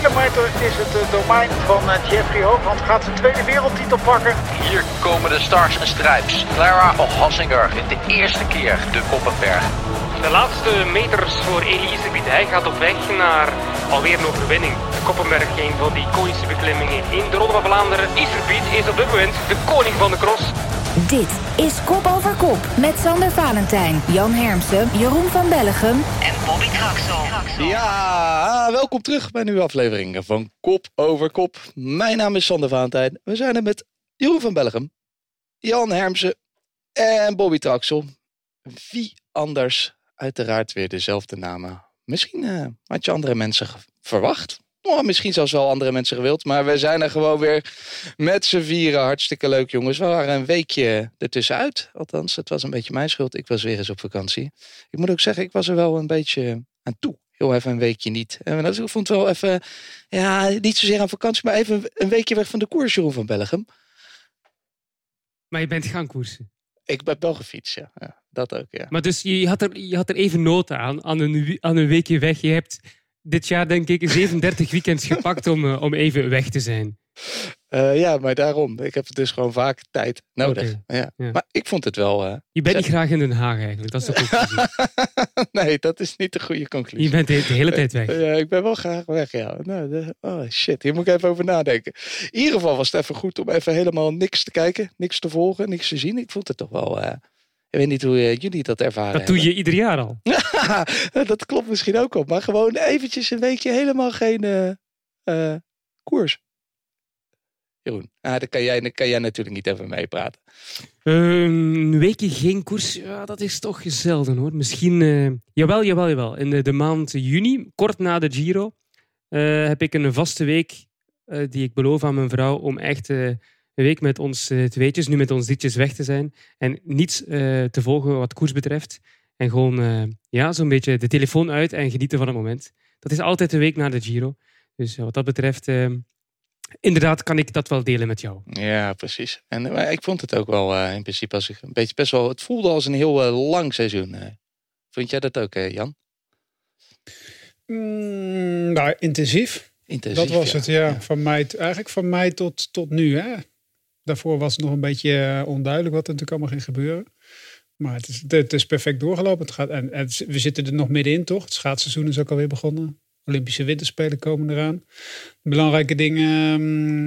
kilometer is het eh, domein van eh, Jeffrey Hoogland. Gaat zijn tweede wereldtitel pakken. Hier komen de Stars en Stripes. Clara Hassinger wint de eerste keer de Koppenberg. De laatste meters voor Elie Hij gaat op weg naar alweer een overwinning. De Koppenberg, een van die iconische beklimmingen in de Ronde van Vlaanderen. Iserbiet is op dit moment de koning van de cross. Dit is Kop over Kop met Sander Valentijn, Jan Hermsen, Jeroen van Bellegem en Bobby Traxel. Ja, welkom terug bij een nieuwe aflevering van Kop over Kop. Mijn naam is Sander Valentijn. We zijn er met Jeroen van Bellegem, Jan Hermsen en Bobby Traxel. Wie anders? Uiteraard weer dezelfde namen. Misschien uh, had je andere mensen verwacht. Oh, misschien zelfs wel andere mensen gewild. Maar we zijn er gewoon weer met z'n vieren. Hartstikke leuk, jongens. We waren een weekje ertussenuit. Althans, het was een beetje mijn schuld. Ik was weer eens op vakantie. Ik moet ook zeggen, ik was er wel een beetje aan toe. Heel even een weekje niet. En dat, vond wel even, ja, niet zozeer aan vakantie, maar even een weekje weg van de koers, Jeroen van Belgium. Maar je bent gaan koersen? Ik ben wel gefietst, ja. ja. Dat ook, ja. Maar dus je had er, je had er even nood aan, aan een, aan een weekje weg. Je hebt dit jaar denk ik 37 weekends gepakt om, eh, om even weg te zijn. Uh, ja, maar daarom. Ik heb dus gewoon vaak tijd nodig. Ja. Maar ik vond het wel... Uh, je bent niet graag in Den Haag eigenlijk, dat is de conclusie. nee, dat is niet de goede conclusie. Je bent de, hele tijd weg. ja, ik ben wel graag weg, ja. Nou, oh shit, hier moet ik even over nadenken. In ieder geval was het even goed om even helemaal niks te kijken, niks te volgen, niks te zien. Ik vond het toch wel... Ik weet niet hoe eh, jullie dat ervaren Dat doe je ieder jaar al. dat klopt misschien ook op. Maar gewoon eventjes een weekje helemaal geen uh, koers. Jeroen, ah, daar, kan jij, daar kan jij natuurlijk niet even meepraten. een weekje geen koers, ja, dat is toch zelden hoor. Misschien, jawel, jawel, jawel. In de, de, maand juni, kort na de Giro, heb ik een vaste week die ik beloof aan mijn vrouw om echt een week met ons uh, tweetjes, nu met ons ditjes weg te zijn. En niets uh, te volgen wat koers betreft. En gewoon uh, ja, zo'n beetje de telefoon uit en genieten van het moment. Dat is altijd een week na de Giro. Dus wat dat betreft, inderdaad kan ik dat wel delen met jou. Ja, precies. En ik vond het ook wel in principe als ik een beetje best wel. Het voelde als een heel lang seizoen. Vond jij dat ook, Jan? Mm, nou, intensief. Intensief, dat was het, ja. Van mei, eigenlijk van mei tot, tot nu. Hè? Daarvoor was het nog een beetje eh, onduidelijk wat er natuurlijk allemaal ging gebeuren. Maar het is, het is perfect doorgelopen. Het gaat, en, we zitten er nog middenin, toch? Het schaatsseizoen is ook alweer begonnen. Olympische Winterspelen komen eraan. Belangrijke dingen.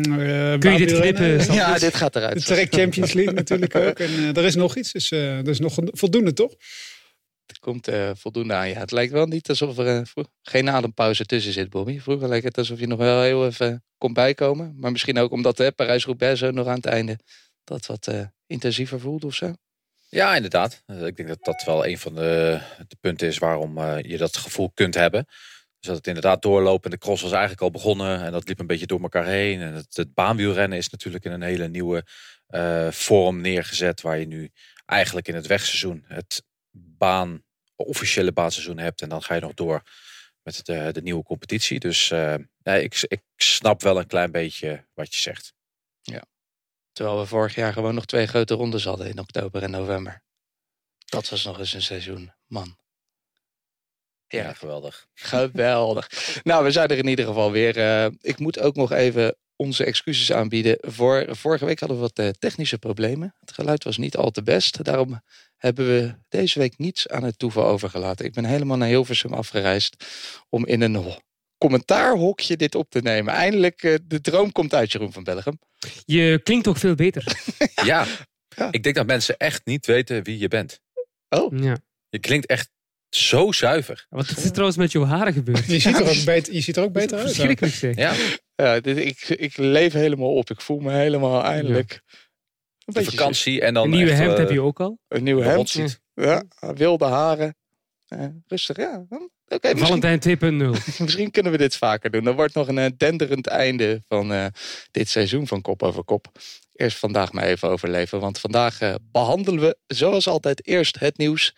Uh, Kun je dit knippen? Ja, dit gaat eruit. De Track Champions League natuurlijk ook. En uh, er is nog iets, dus uh, er is nog voldoende, toch? Er komt uh, voldoende aan. Ja, het lijkt wel niet alsof er uh, geen adempauze tussen zit, Bobby. Vroeger leek het alsof je nog wel heel even kon bijkomen. Maar misschien ook omdat uh, Parijs-Roubaix zo nog aan het einde dat wat uh, intensiever voelt of zo. Ja, inderdaad. Ik denk dat dat wel een van de, de punten is waarom je dat gevoel kunt hebben. Dus dat het inderdaad doorlopen. De cross was eigenlijk al begonnen en dat liep een beetje door elkaar heen. En het, het baanwielrennen is natuurlijk in een hele nieuwe vorm neergezet. Waar je nu eigenlijk in het wegseizoen het baan, officiële baanseizoen hebt. En dan ga je nog door met de, de nieuwe competitie. Dus uh, ik, ik snap wel een klein beetje wat je zegt. Ja. Terwijl we vorig jaar gewoon nog twee grote rondes hadden in oktober en november. Dat was nog eens een seizoen, man. Ja, geweldig. Geweldig. nou, we zijn er in ieder geval weer. Uh, ik moet ook nog even onze excuses aanbieden. Voor, vorige week hadden we wat technische problemen. Het geluid was niet al te best. Daarom hebben we deze week niets aan het toeval overgelaten. Ik ben helemaal naar Hilversum afgereisd om in een commentaarhokje dit op te nemen. Eindelijk, uh, de droom komt uit, Jeroen van Bellegem. Je klinkt toch veel beter? ja. ja. ik denk dat mensen echt niet weten wie je bent. Oh. Ja. Je klinkt echt zo zuiver. Wat is er trouwens met jouw haren gebeurd? Je ziet er ook beter, je ziet er ook beter uit. Verschrikkelijk zeg. Ja. ja dit, ik, ik leef helemaal op. Ik voel me helemaal eindelijk... Een vakantie en dan Een nieuwe hemd heb je ook al? Een nieuwe hemd. Ja, wilde haren. rustig, ja. Okay, Valentijn 2.0. misschien kunnen we dit vaker doen. Er wordt nog een uh, denderend einde van uh, dit seizoen van Kop over Kop. Eerst vandaag maar even overleven. Want vandaag uh, behandelen we zoals altijd eerst het nieuws.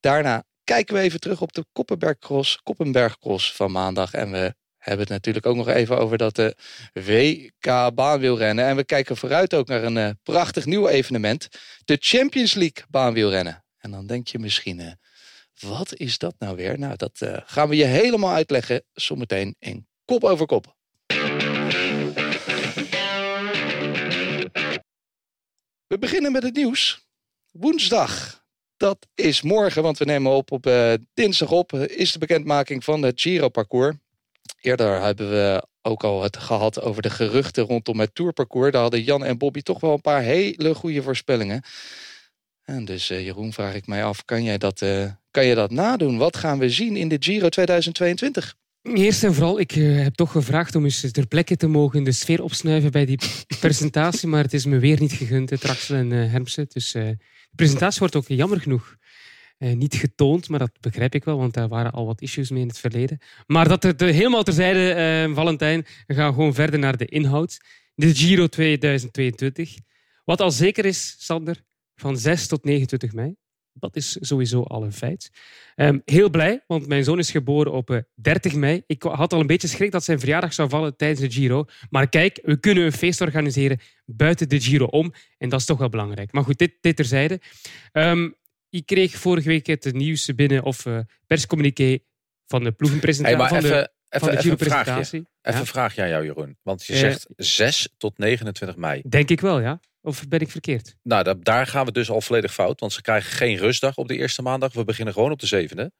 Daarna kijken we even terug op de Koppenberg Cross, Koppenberg Cross van maandag. En we hebben het natuurlijk ook nog even over dat de WK baanwielrennen. En we kijken vooruit ook naar een uh, prachtig nieuw evenement. De Champions League baanwielrennen. En dan denk je misschien, uh, wat is dat nou weer? Nou, dat gaan we je helemaal uitleggen zometeen in kop over kop. We beginnen met het nieuws. Woensdag, dat is morgen, want we nemen op op dinsdag op, is de bekendmaking van het Giro-parcours. Eerder hebben we ook al het gehad over de geruchten rondom het Tourparcours. Daar hadden Jan en Bobby toch wel een paar hele goede voorspellingen. En dus uh, Jeroen, vraag ik mij af, kan jij, dat, uh, kan je dat nadoen? Wat gaan we zien in de Giro 2022? Eerst en vooral, ik uh, heb toch gevraagd om eens ter plekke te mogen de sfeer opsnuiven bij die presentatie, maar het is me weer niet gegund, Traxel en Hermsen. Dus de presentatie wordt ook jammer genoeg niet getoond, maar dat begrijp ik wel, want daar waren al wat issues mee in het verleden. Maar dat het helemaal terzijde, Valentijn, we gaan gewoon verder naar de inhoud. De Giro 2022. Wat al zeker is, Sander, van 6 tot 29 mei. Dat is sowieso al een feit. Um, heel blij, want mijn zoon is geboren op 30 eh, mei. Ik had al een beetje schrik dat zijn verjaardag zou vallen tijdens de Giro. Maar kijk, we kunnen een feest organiseren buiten de Giro om. En dat is toch wel belangrijk. Maar goed, dit, dit terzijde. Um, ik kreeg vorige week het nieuws binnen, of uh, perscommuniqué van de ploegenpresentatie. Hey, van de, even, van de Giro-presentatie. Even een vraagje aan jou, Jeroen. Want je zegt 6 tot 29 mei. Denk ik wel, ja. Of ben ik verkeerd? Nou, daar gaan we dus al volledig fout. Want ze krijgen geen rustdag op de eerste maandag. We beginnen gewoon op de zevende.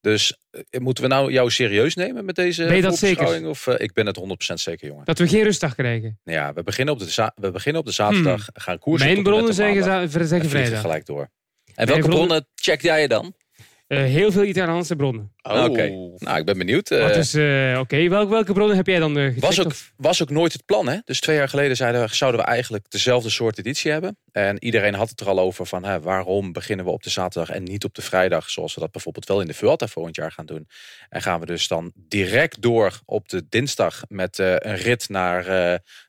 Dus eh, moeten we nou jou serieus nemen met deze ben je dat zeker? Of uh, ik ben het 100% zeker, jongen. Dat we geen rustdag krijgen? Ja, we beginnen op de, we beginnen op de zaterdag. Hmm. Gaan koersen Mijn bronnen zeggen, zeggen vrijdag. gelijk door. En welke bronnen check jij je dan? Uh, heel veel Italiaanse bronnen. Oh, oké. Nou, ik ben benieuwd. Uh, dus, uh, oké, Wel, welke bronnen heb jij dan uh, was ook, was ook nooit het plan, hè? Dus twee jaar geleden zeiden we, zouden we eigenlijk dezelfde soort editie hebben. En iedereen had het er al over van, hè, waarom beginnen we op de zaterdag en niet op de vrijdag, zoals we dat bijvoorbeeld wel in de Vuelta volgend jaar gaan doen. En gaan we dus dan direct door op de dinsdag met een rit naar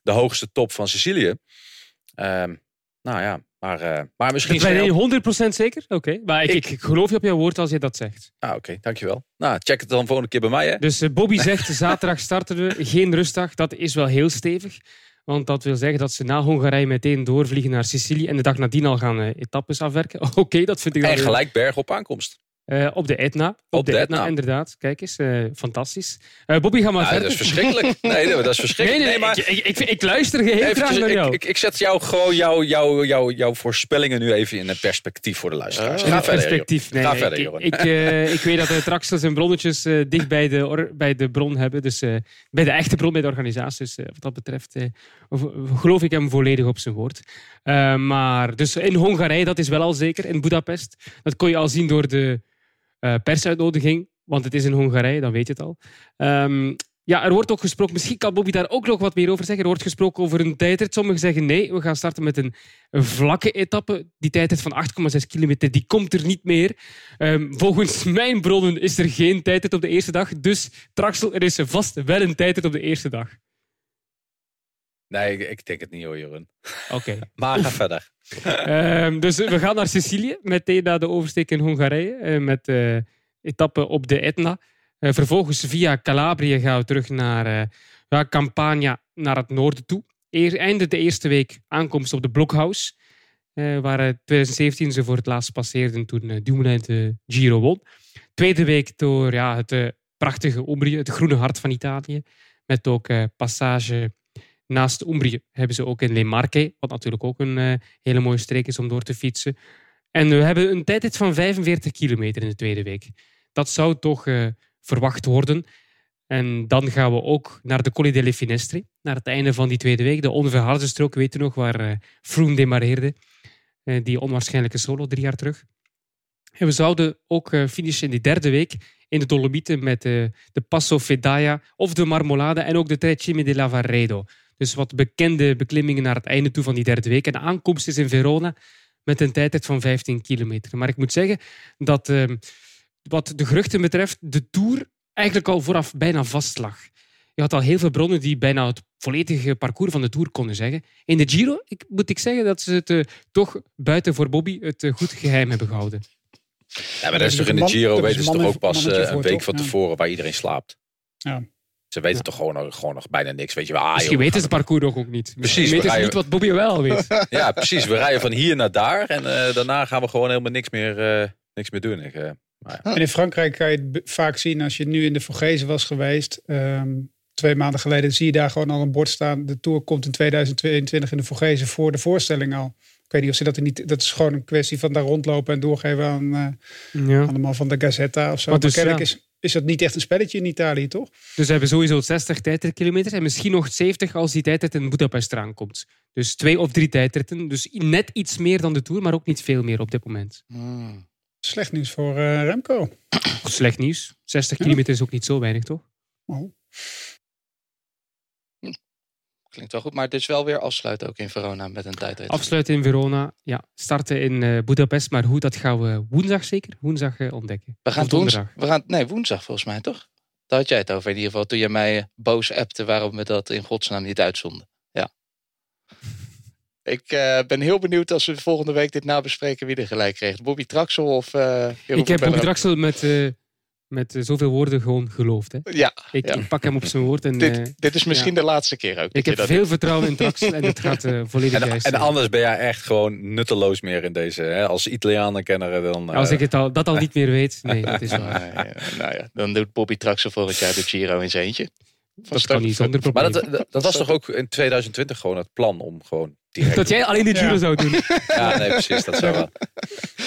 de hoogste top van Sicilië. Ehm, nou ja, maar, uh, maar misschien... Ben je 100% zeker? Oké, maar ik, ik, geloof je op jouw woord als je dat zegt. Ah, oké, dankjewel. Nou, check het dan volgende keer bij mij, hè. Dus uh, Bobby zegt, zaterdag starten we, geen rustdag. Dat is wel heel stevig. Want dat wil zeggen dat ze na Hongarije meteen doorvliegen naar Sicilië en de dag nadien al gaan uh, etappes afwerken. Oké, dat vind ik dan En gelijk berg op aankomst. Uh, op de Etna. Op, de, Etna, inderdaad. Kijk eens, uh, fantastisch. Uh, Bobby, ga maar verder. Dat is verschrikkelijk. Nee, dat is verschrikkelijk. Nee, nee, maar... ik, ik, ik, luister heel graag naar jou. Ik, ik, zet jou gewoon jouw jou, jou, jou voorspellingen nu even in een perspectief voor de luisteraars. ga verder, perspectief. Nee, ga verder. Ik, ik weet dat de Traxels en bronnetjes dicht bij de, bij de bron hebben. Dus bij de echte bron, bij de organisatie. Dus wat dat betreft geloof ik hem volledig op zijn woord. maar dus in Hongarije, dat is wel al zeker. In Budapest. Dat kon je al zien door de uh, persuitnodiging, want het is in Hongarije, dan weet je het al. Um, ja, er wordt ook gesproken, misschien kan Bobby daar ook nog wat meer over zeggen. Er wordt gesproken over een tijdrit. Sommigen zeggen nee, we gaan starten met een, vlakke etappe. Die tijdrit van 8,6 kilometer, die komt er niet meer. Um, volgens mijn bronnen is er geen tijdrit op de eerste dag. Dus Traxel, er is vast wel een tijdrit op de eerste dag. Nee, ik, denk het niet hoor, Jeroen. Oké. maar ga verder. Um, dus we gaan naar Sicilië, meteen na de oversteek in Hongarije, uh, met uh, etappe op de Etna. Uh, vervolgens via Calabrië gaan we terug naar uh, Campania, naar het noorden toe. Eer, einde de eerste week aankomst op de Blockhouse, waar 2017 ze voor het laatst passeerden toen Dumoulin de Giro won. Tweede week door ja, het prachtige Umbria, het groene hart van Italië, met ook passage Naast Umbrië hebben ze ook in Le Marche, wat natuurlijk ook een uh, hele mooie streek is om door te fietsen. En we hebben een tijdrit van 45 kilometer in de tweede week. Dat zou toch uh, verwacht worden. En dan gaan we ook naar de Colle delle Finestre, naar het einde van die tweede week. De onverharde strook, weet je nog, waar uh, Froome demareerde. Uh, die onwaarschijnlijke solo drie jaar terug. En we zouden ook finishen in die derde week in de Dolomieten met de Passo Fedaya of de Marmolade en ook de Trecime de Lavaredo. Dus wat bekende beklimmingen naar het einde toe van die derde week. En de aankomst is in Verona met een tijdrit van 15 kilometer. Maar ik moet zeggen dat uh, wat de geruchten betreft de Tour eigenlijk al vooraf bijna vastlag. Je had al heel veel bronnen die bijna het volledige parcours van de Tour konden zeggen. In de Giro ik, moet ik zeggen dat ze het uh, toch buiten voor Bobby het uh, goed geheim hebben gehouden. Ja, maar dat is toch in de Giro weten ze toch ook pas eh, een week van tevoren waar iedereen slaapt. Ja. Ze weten toch gewoon, gewoon nog bijna niks. Weet je, ah, Misschien weten ze het parcours ook, ook niet. Precies. Weten ze niet wat Bobby wel weet. ja, precies. We rijden van hier naar daar. En uh, daarna gaan we gewoon helemaal niks meer, uh, niks meer doen. Ik, uh, ja. En in Frankrijk kan je het vaak zien als je nu in de Vogezen was geweest. Um, twee maanden geleden zie je daar gewoon al een bord staan. De Tour komt in 2022 in de Vorgezen voor de voorstelling al. Ik weet niet of ze dat er niet... Dat is gewoon een kwestie van daar rondlopen en doorgeven aan, uh, ja. aan de man van de Gazzetta of zo. Maar dus, is, is dat niet echt een spelletje in Italië, toch? Dus ze hebben sowieso 60 tijdritkilometers en misschien nog 70 als die tijdrit in Budapest eraan komt. Dus twee of drie tijdritten. Dus net iets meer dan de Tour, maar ook niet veel meer op dit moment. Hmm. Slecht nieuws voor uh, Remco. Slecht nieuws. 60 kilometer is ook niet zo weinig, toch? Oh. Klinkt wel goed, maar het is wel weer afsluiten ook in Verona met een tijdrit. Afsluiten in Verona, ja. Starten in uh, Budapest, maar hoe, dat gaan we woensdag zeker? Woensdag uh, ontdekken. We gaan woensdag. We gaan, nee, woensdag volgens mij, toch? Daar had jij het over in ieder geval, toen je mij uh, boos appte waarom we dat in godsnaam niet uitzonden. Ja. Ik ben heel benieuwd als we volgende week dit nabespreken wie er gelijk kreeg. Bobby Traxel of Ik heb Bobby Traxel met met eh, zoveel woorden gewoon geloofd. Hè? Ja, ik, ik, pak hem op zijn woord. En, dit, uh, dit is misschien de laatste keer ook. Ik heb veel vertrouwen in Traxel en het gaat uh, volledig en, en anders ben jij echt gewoon nutteloos meer in deze. Hè? Als Italianen-kenner dan... Als ik het al, dat al niet meer weet, nee, dat is waar. nou ja, dan doet Bobby Traxel volgend jaar de Giro in zijn eentje. Dat kan niet zonder probleem. Maar dat, dat, was toch ook in 2020 gewoon het plan om gewoon direct... Dat jij alleen de Giro zou doen. Ja, nee, precies. Dat zou wel.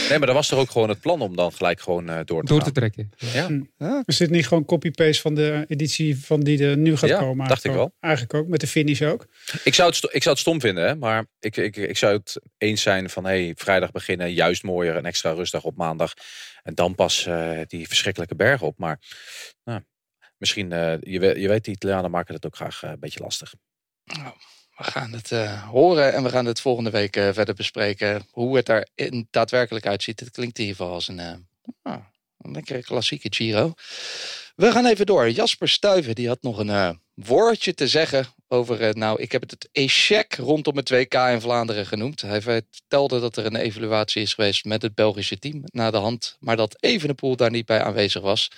Nee, maar dat was toch ook gewoon het plan om dan gelijk gewoon uh, door te Door te trekken. Ja. ja. Is dit niet gewoon copy-paste van de editie van die er nu gaat ja, komen? dacht ik wel. Eigenlijk ook, met de finish ook. Ik zou het, ik zou het stom vinden, hè? maar ik, ik, ik zou het eens zijn van... hey, vrijdag beginnen, juist mooier en extra rustig op maandag. En dan pas uh, die verschrikkelijke bergen op. Maar nou, misschien, uh, je, weet, je weet, die Italianen maken het ook graag een beetje lastig. Oh. We gaan het uh, horen en we gaan het volgende week verder bespreken. Hoe het er in daadwerkelijk uitziet. Het klinkt in ieder geval als een, uh, een lekkere klassieke Giro. We gaan even door. Jasper Stuyven die had nog een woordje te zeggen over... nou, ik heb het het échec rondom het WK in Vlaanderen genoemd. Hij vertelde dat er een evaluatie is geweest met het Belgische team na de hand. Maar dat Evenepoel daar niet bij aanwezig was.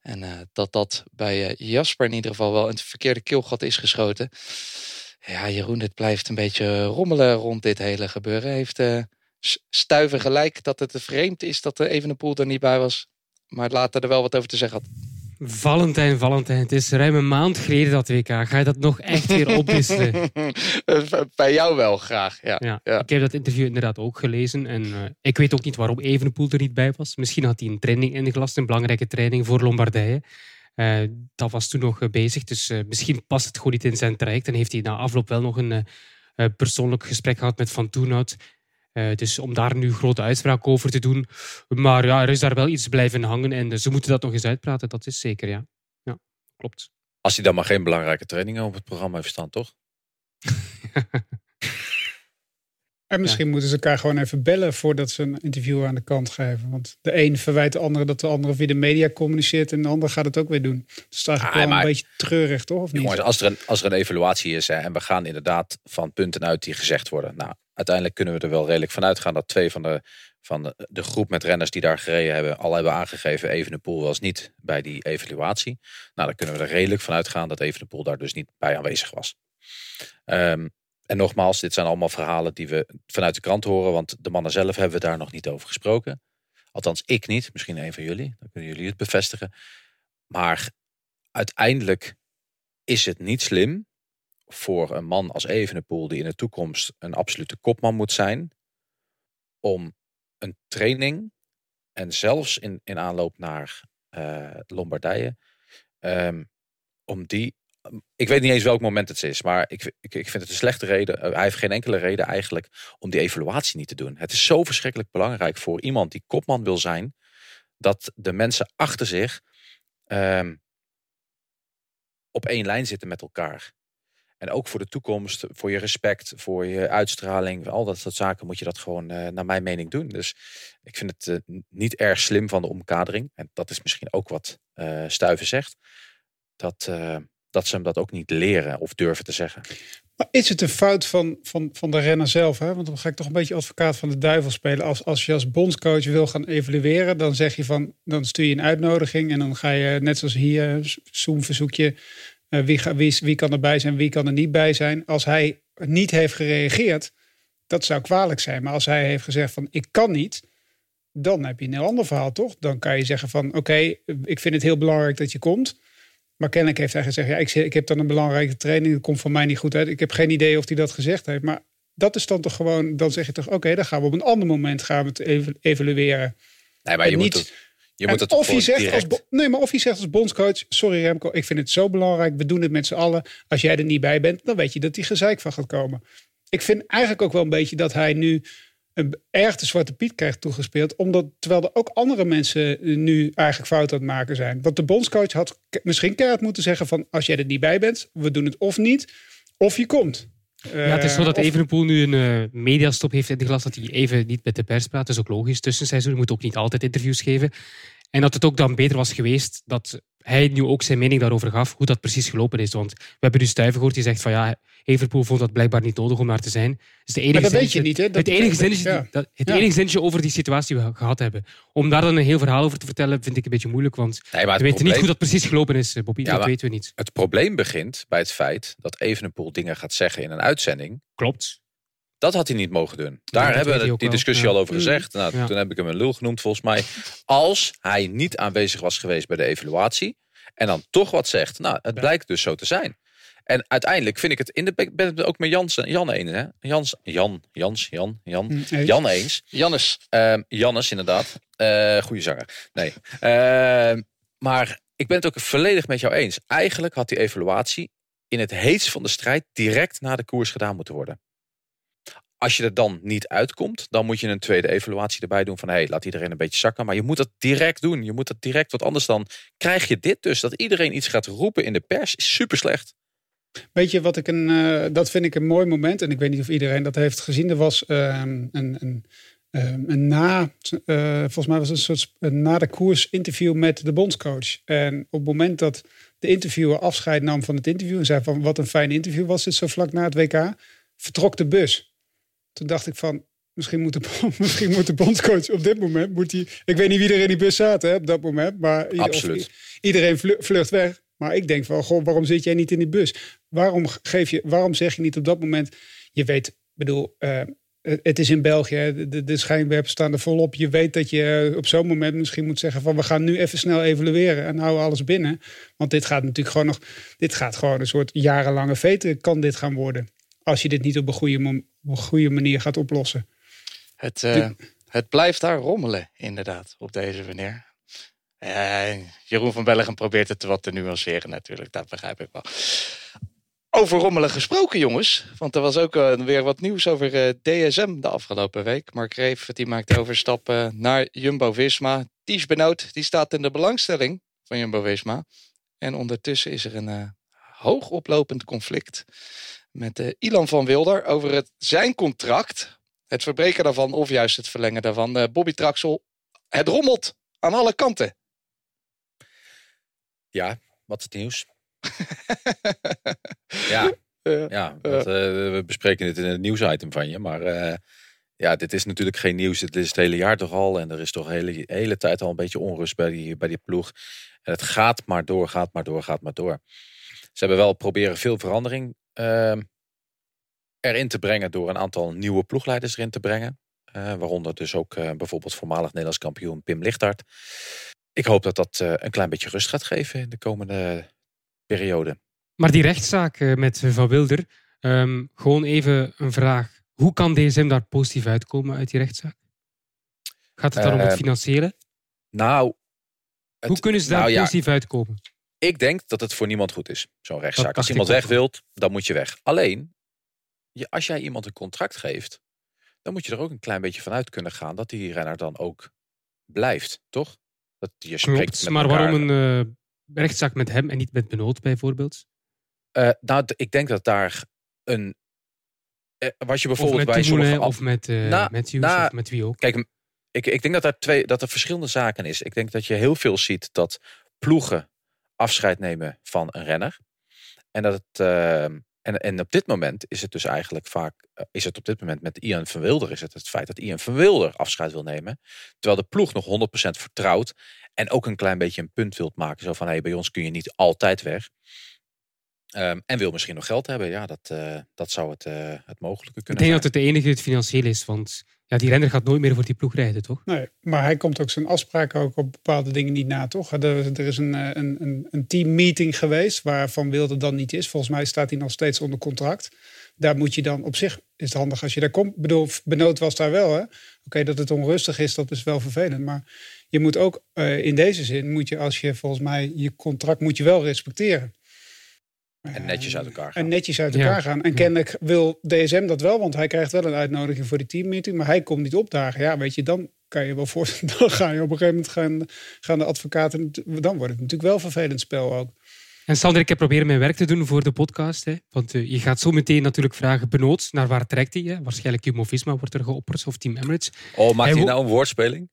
En dat dat bij Jasper in ieder geval wel een verkeerde keelgat is geschoten. Ja, Jeroen, het blijft een beetje rommelen rond dit hele gebeuren. Heeft uh, gelijk dat het vreemd is dat even een pool er niet bij was. Maar later er wel wat over te zeggen had. Valentijn, Valentijn, het is ruim een maand geleden dat WK. Ga je dat nog echt weer opwisselen? Bij jou wel graag, ja. ja. Ik heb dat interview inderdaad ook gelezen. En uh, ik weet ook niet waarom Evenepoel er niet bij was. Misschien had hij een training ingelast, een belangrijke training voor Lombardije. Uh, dat was toen nog eh, bezig, dus uh, misschien past het gewoon niet in zijn traject. En heeft hij na afloop wel nog een persoonlijk gesprek gehad met Van Toenhout. Dus om daar nu grote uitspraak over te doen. Maar ja, er is daar wel iets blijven hangen en ze moeten dat nog eens uitpraten, dat is zeker, ja. Ja, klopt. Als hij dan maar geen belangrijke trainingen op het programma heeft staan, toch? En misschien moeten ze elkaar gewoon even bellen voordat ze een interview aan de kant geven. Want de een verwijt de andere dat de andere via de media communiceert en de ander gaat het ook weer doen. Dus het is eigenlijk ah, wel een beetje treurig, toch? Of niet? Jongens, als er een, als er een evaluatie is hè, en we gaan inderdaad van punten uit die gezegd worden. Nou, uiteindelijk kunnen we er wel redelijk van uitgaan dat twee van de, van de, de groep met renners die daar gereden hebben, al hebben aangegeven Evenepoel was niet bij die evaluatie. Nou, dan kunnen we er redelijk van uitgaan dat Evenepoel daar dus niet bij aanwezig was. Um, en nogmaals, dit zijn allemaal verhalen die we vanuit de krant horen, want de mannen zelf hebben we daar nog niet over gesproken. Althans, ik niet. Misschien een van jullie. Dan kunnen jullie het bevestigen. Maar uiteindelijk is het niet slim voor een man als Evenepoel, die in de toekomst een absolute kopman moet zijn, om een training en zelfs in, in aanloop naar uh, Lombardije, um, om die ik weet niet eens welk moment het is, maar ik, ik, ik vind het een slechte reden. Eh, hij heeft geen enkele reden eigenlijk om die evaluatie niet te doen. Het is zo verschrikkelijk belangrijk voor iemand die kopman wil zijn, dat de mensen achter zich um, op één lijn zitten met elkaar. En ook voor de toekomst, voor je respect, voor je uitstraling, al dat soort zaken moet je dat gewoon uh, naar mijn mening doen. Dus ik vind het uh, niet erg slim van de omkadering. En dat is misschien ook wat uh, Stuiven zegt. Dat, dat ze hem dat ook niet leren of durven te zeggen. Maar is het een fout van, van, van de renner zelf? Hè? Want dan ga ik toch een beetje advocaat van de duivel spelen. Als, als je als bondscoach wil gaan evalueren, dan zeg je van, dan stuur je een uitnodiging en dan ga je net zoals hier, Zoom verzoek je uh, wie, wie, wie kan erbij zijn, wie kan er niet bij zijn. Als hij niet heeft gereageerd, dat zou kwalijk zijn. Maar als hij heeft gezegd van ik kan niet, dan heb je een heel ander verhaal, toch? Dan kan je zeggen van oké, ik vind het heel belangrijk dat je komt. Maar kennelijk heeft hij gezegd, ja, ik, ik heb dan een belangrijke training, dat komt van mij niet goed uit. Ik heb geen idee of hij dat gezegd heeft. Maar dat is dan toch gewoon, dan zeg je toch, oké, dan gaan we op een ander moment gaan we het evalueren. Nee, maar je moet het, je moet het of hij zegt als, nee, maar of hij zegt als bondscoach, sorry Remco, ik vind het zo belangrijk, we doen het met z'n allen. Als jij er niet bij bent, dan weet je dat die gezeik van gaat komen. Ik vind eigenlijk ook wel een beetje dat hij nu een erg de Zwarte Piet krijgt toegespeeld. Omdat, terwijl er ook andere mensen nu eigenlijk fout aan het maken zijn. Want de bondscoach had misschien keihard moeten zeggen van... als jij er niet bij bent, we doen het of niet, of je komt. Ja, het is zo dat uh, Evenepoel nu een uh, mediastop heeft ingelast. Dat hij even niet met de pers praat. Dat is ook logisch. Tussenseizoen moet ook niet altijd interviews geven. En dat het ook dan beter was geweest dat hij nu ook zijn mening daarover gaf, hoe dat precies gelopen is. Want we hebben nu Stuiven gehoord die zegt van ja, Everpool vond dat blijkbaar niet nodig om daar te zijn. Dus de enige maar dat weet je niet, hè? het enige zinnetje, dat, het enige zinnetje over die situatie we gehad hebben. Om daar dan een heel verhaal over te vertellen, vind ik een beetje moeilijk. Want we weten niet hoe dat precies gelopen is, eh, Bobby. dat weten we niet. Het probleem begint bij het feit dat Evenepoel dingen gaat zeggen in een uitzending. Klopt. Dat had hij niet mogen doen. Daar hebben we die discussie al over gezegd. Nou, Toen heb ik hem een lul genoemd volgens mij. Als hij niet aanwezig was geweest bij de evaluatie en dan toch wat zegt. Nou, het blijkt dus zo te zijn. En uiteindelijk vind ik het in de ben het ook met Jans, Jan eens, hè? Jans, Jan, Jans, Jan, Jan, hm, Jan eens. Jannes. Uh, Jannes, inderdaad. Uh, goeie zanger. Nee. Uh, maar ik ben het ook volledig met jou eens. Eigenlijk had die evaluatie in het heetst van de strijd direct na de koers gedaan moeten worden. Als je er dan niet uitkomt, dan moet je een tweede evaluatie erbij doen van hé, hey, laat iedereen een beetje zakken. Maar je moet dat direct doen. Je moet dat direct, want anders dan krijg je dit dus. Dat iedereen iets gaat roepen in de pers is super slecht. Weet je wat ik een, uh, dat vind ik een mooi moment. En ik weet niet of iedereen dat heeft gezien. Er was uh, een, een, een na, uh, volgens mij was het een soort na de koers interview met de bondscoach. En op het moment dat de interviewer afscheid nam van het interview en zei van wat een fijn interview was dit zo vlak na het WK, vertrok de bus. Toen dacht ik van, misschien moet de, misschien moet de bondscoach op dit moment, moet hij, ik weet niet wie er in die bus zat hè, op dat moment, maar Absoluut. iedereen vlucht weg. Maar ik denk van, goh, waarom zit jij niet in die bus? Waarom, geef je, waarom zeg je niet op dat moment, je weet, bedoel, uh, het is in België, de, de schijnwerpers staan er volop. Je weet dat je eh, op zo'n moment misschien moet zeggen van we gaan nu even snel evalueren en houden alles binnen. Want dit gaat natuurlijk gewoon nog, dit gaat gewoon een soort jarenlange veten kan dit gaan worden. Als je dit niet op een goede, op een goede manier gaat oplossen. Het, uh, het blijft daar rommelen, inderdaad, op deze manier. Uh, Jeroen van Bellegem probeert het wat te nuanceren natuurlijk, dat begrijp ik wel. Over rommelen gesproken, jongens. Want er was ook uh, weer wat nieuws over uh, DSM de afgelopen week. Mark Reef die maakt overstappen naar Jumbo-Visma. Ties Benoot die staat in de belangstelling van Jumbo-Visma. En ondertussen is er een hoogoplopend conflict met uh, Ilan van Wilder over het, zijn contract. Het verbreken daarvan of juist het verlengen daarvan. Uh, Bobby Traxel, het rommelt aan alle kanten. Ja, wat is het nieuws? ja, ja wat, uh, we bespreken dit in het nieuwsitem van je. Maar ja, dit is natuurlijk geen nieuws. Het is het hele jaar toch al. En er is toch de hele, hele tijd al een beetje onrust bij die, bij die ploeg. En het gaat maar door, gaat maar door, gaat maar door. Ze hebben wel proberen veel verandering erin te brengen door een aantal nieuwe ploegleiders erin te brengen. Uh, waaronder dus ook uh, bijvoorbeeld voormalig Nederlands kampioen Pim Lichthart. Ik hoop dat dat uh, een klein beetje rust gaat geven in de komende periode. Maar die rechtszaak met Van Wilder, um, gewoon even een vraag. Hoe kan DSM daar positief uitkomen uit die rechtszaak? Gaat het dan om het financiële? Nou, het, Hoe kunnen ze daar nou, positief ja, uitkomen? Ik denk dat het voor niemand goed is, zo'n rechtszaak. Als iemand weg wilt, dan moet je weg. Alleen, je, als jij iemand een contract geeft, dan moet je er ook een klein beetje vanuit kunnen gaan dat die renner dan ook blijft, toch? Dat je spreekt Klopt, met maar waarom een uh, rechtszaak met hem en niet met Benoot bijvoorbeeld? Uh, nou, ik denk dat daar een. Uh, was je bijvoorbeeld of met bij sommige of met na, Matthews na, of met wie ook. Kijk, ik, ik denk dat er twee dat er verschillende zaken is. Ik denk dat je heel veel ziet dat ploegen afscheid nemen van een renner. En dat het. Uh, en, en op dit moment is het dus eigenlijk vaak. Uh, is het op dit moment met Ian van Wilder. Is het het feit dat Ian van Wilder afscheid wil nemen. Terwijl de ploeg nog 100% vertrouwt. En ook een klein beetje een punt wilt maken. Zo van hé, hey, bij ons kun je niet altijd weg. Um, en wil misschien nog geld hebben. Ja, dat, uh, dat zou het, uh, het mogelijke kunnen zijn. Ik denk dat het de enige het financieel is. Want Ja, die renner gaat nooit meer voor die ploeg rijden, toch? Nee, maar hij komt ook zijn afspraken ook op bepaalde dingen niet na, toch? Er, er is een, eh, een, een, een teammeeting geweest waarvan Wilde dan niet is. Volgens mij staat hij nog steeds onder contract. Daar moet je dan op zich, is het handig als je daar komt. Bedoel, Benoot was daar wel, hè? Oké, dat het onrustig is, dat is wel vervelend. Maar je moet ook uh, in deze zin, moet je als je volgens mij je contract moet je wel respecteren. En netjes uit elkaar gaan. En netjes uit elkaar gaan. En kennelijk wil DSM dat wel, want hij krijgt wel een uitnodiging voor die teammeeting, maar hij komt niet opdagen. Ja, weet je, dan kan je wel voorstellen, dan ga je op een gegeven moment gaan, gaan de advocaten, dan wordt het natuurlijk wel een vervelend spel ook. En Sander, ik heb proberen mijn werk te doen voor de podcast. Hè? Want uh, je gaat zo meteen natuurlijk vragen, Benoot, naar waar trekt hij? Hè? Waarschijnlijk Jumbo-Visma wordt er geopperd, of Team Emirates. Oh, maakt hij nou een woordspeling?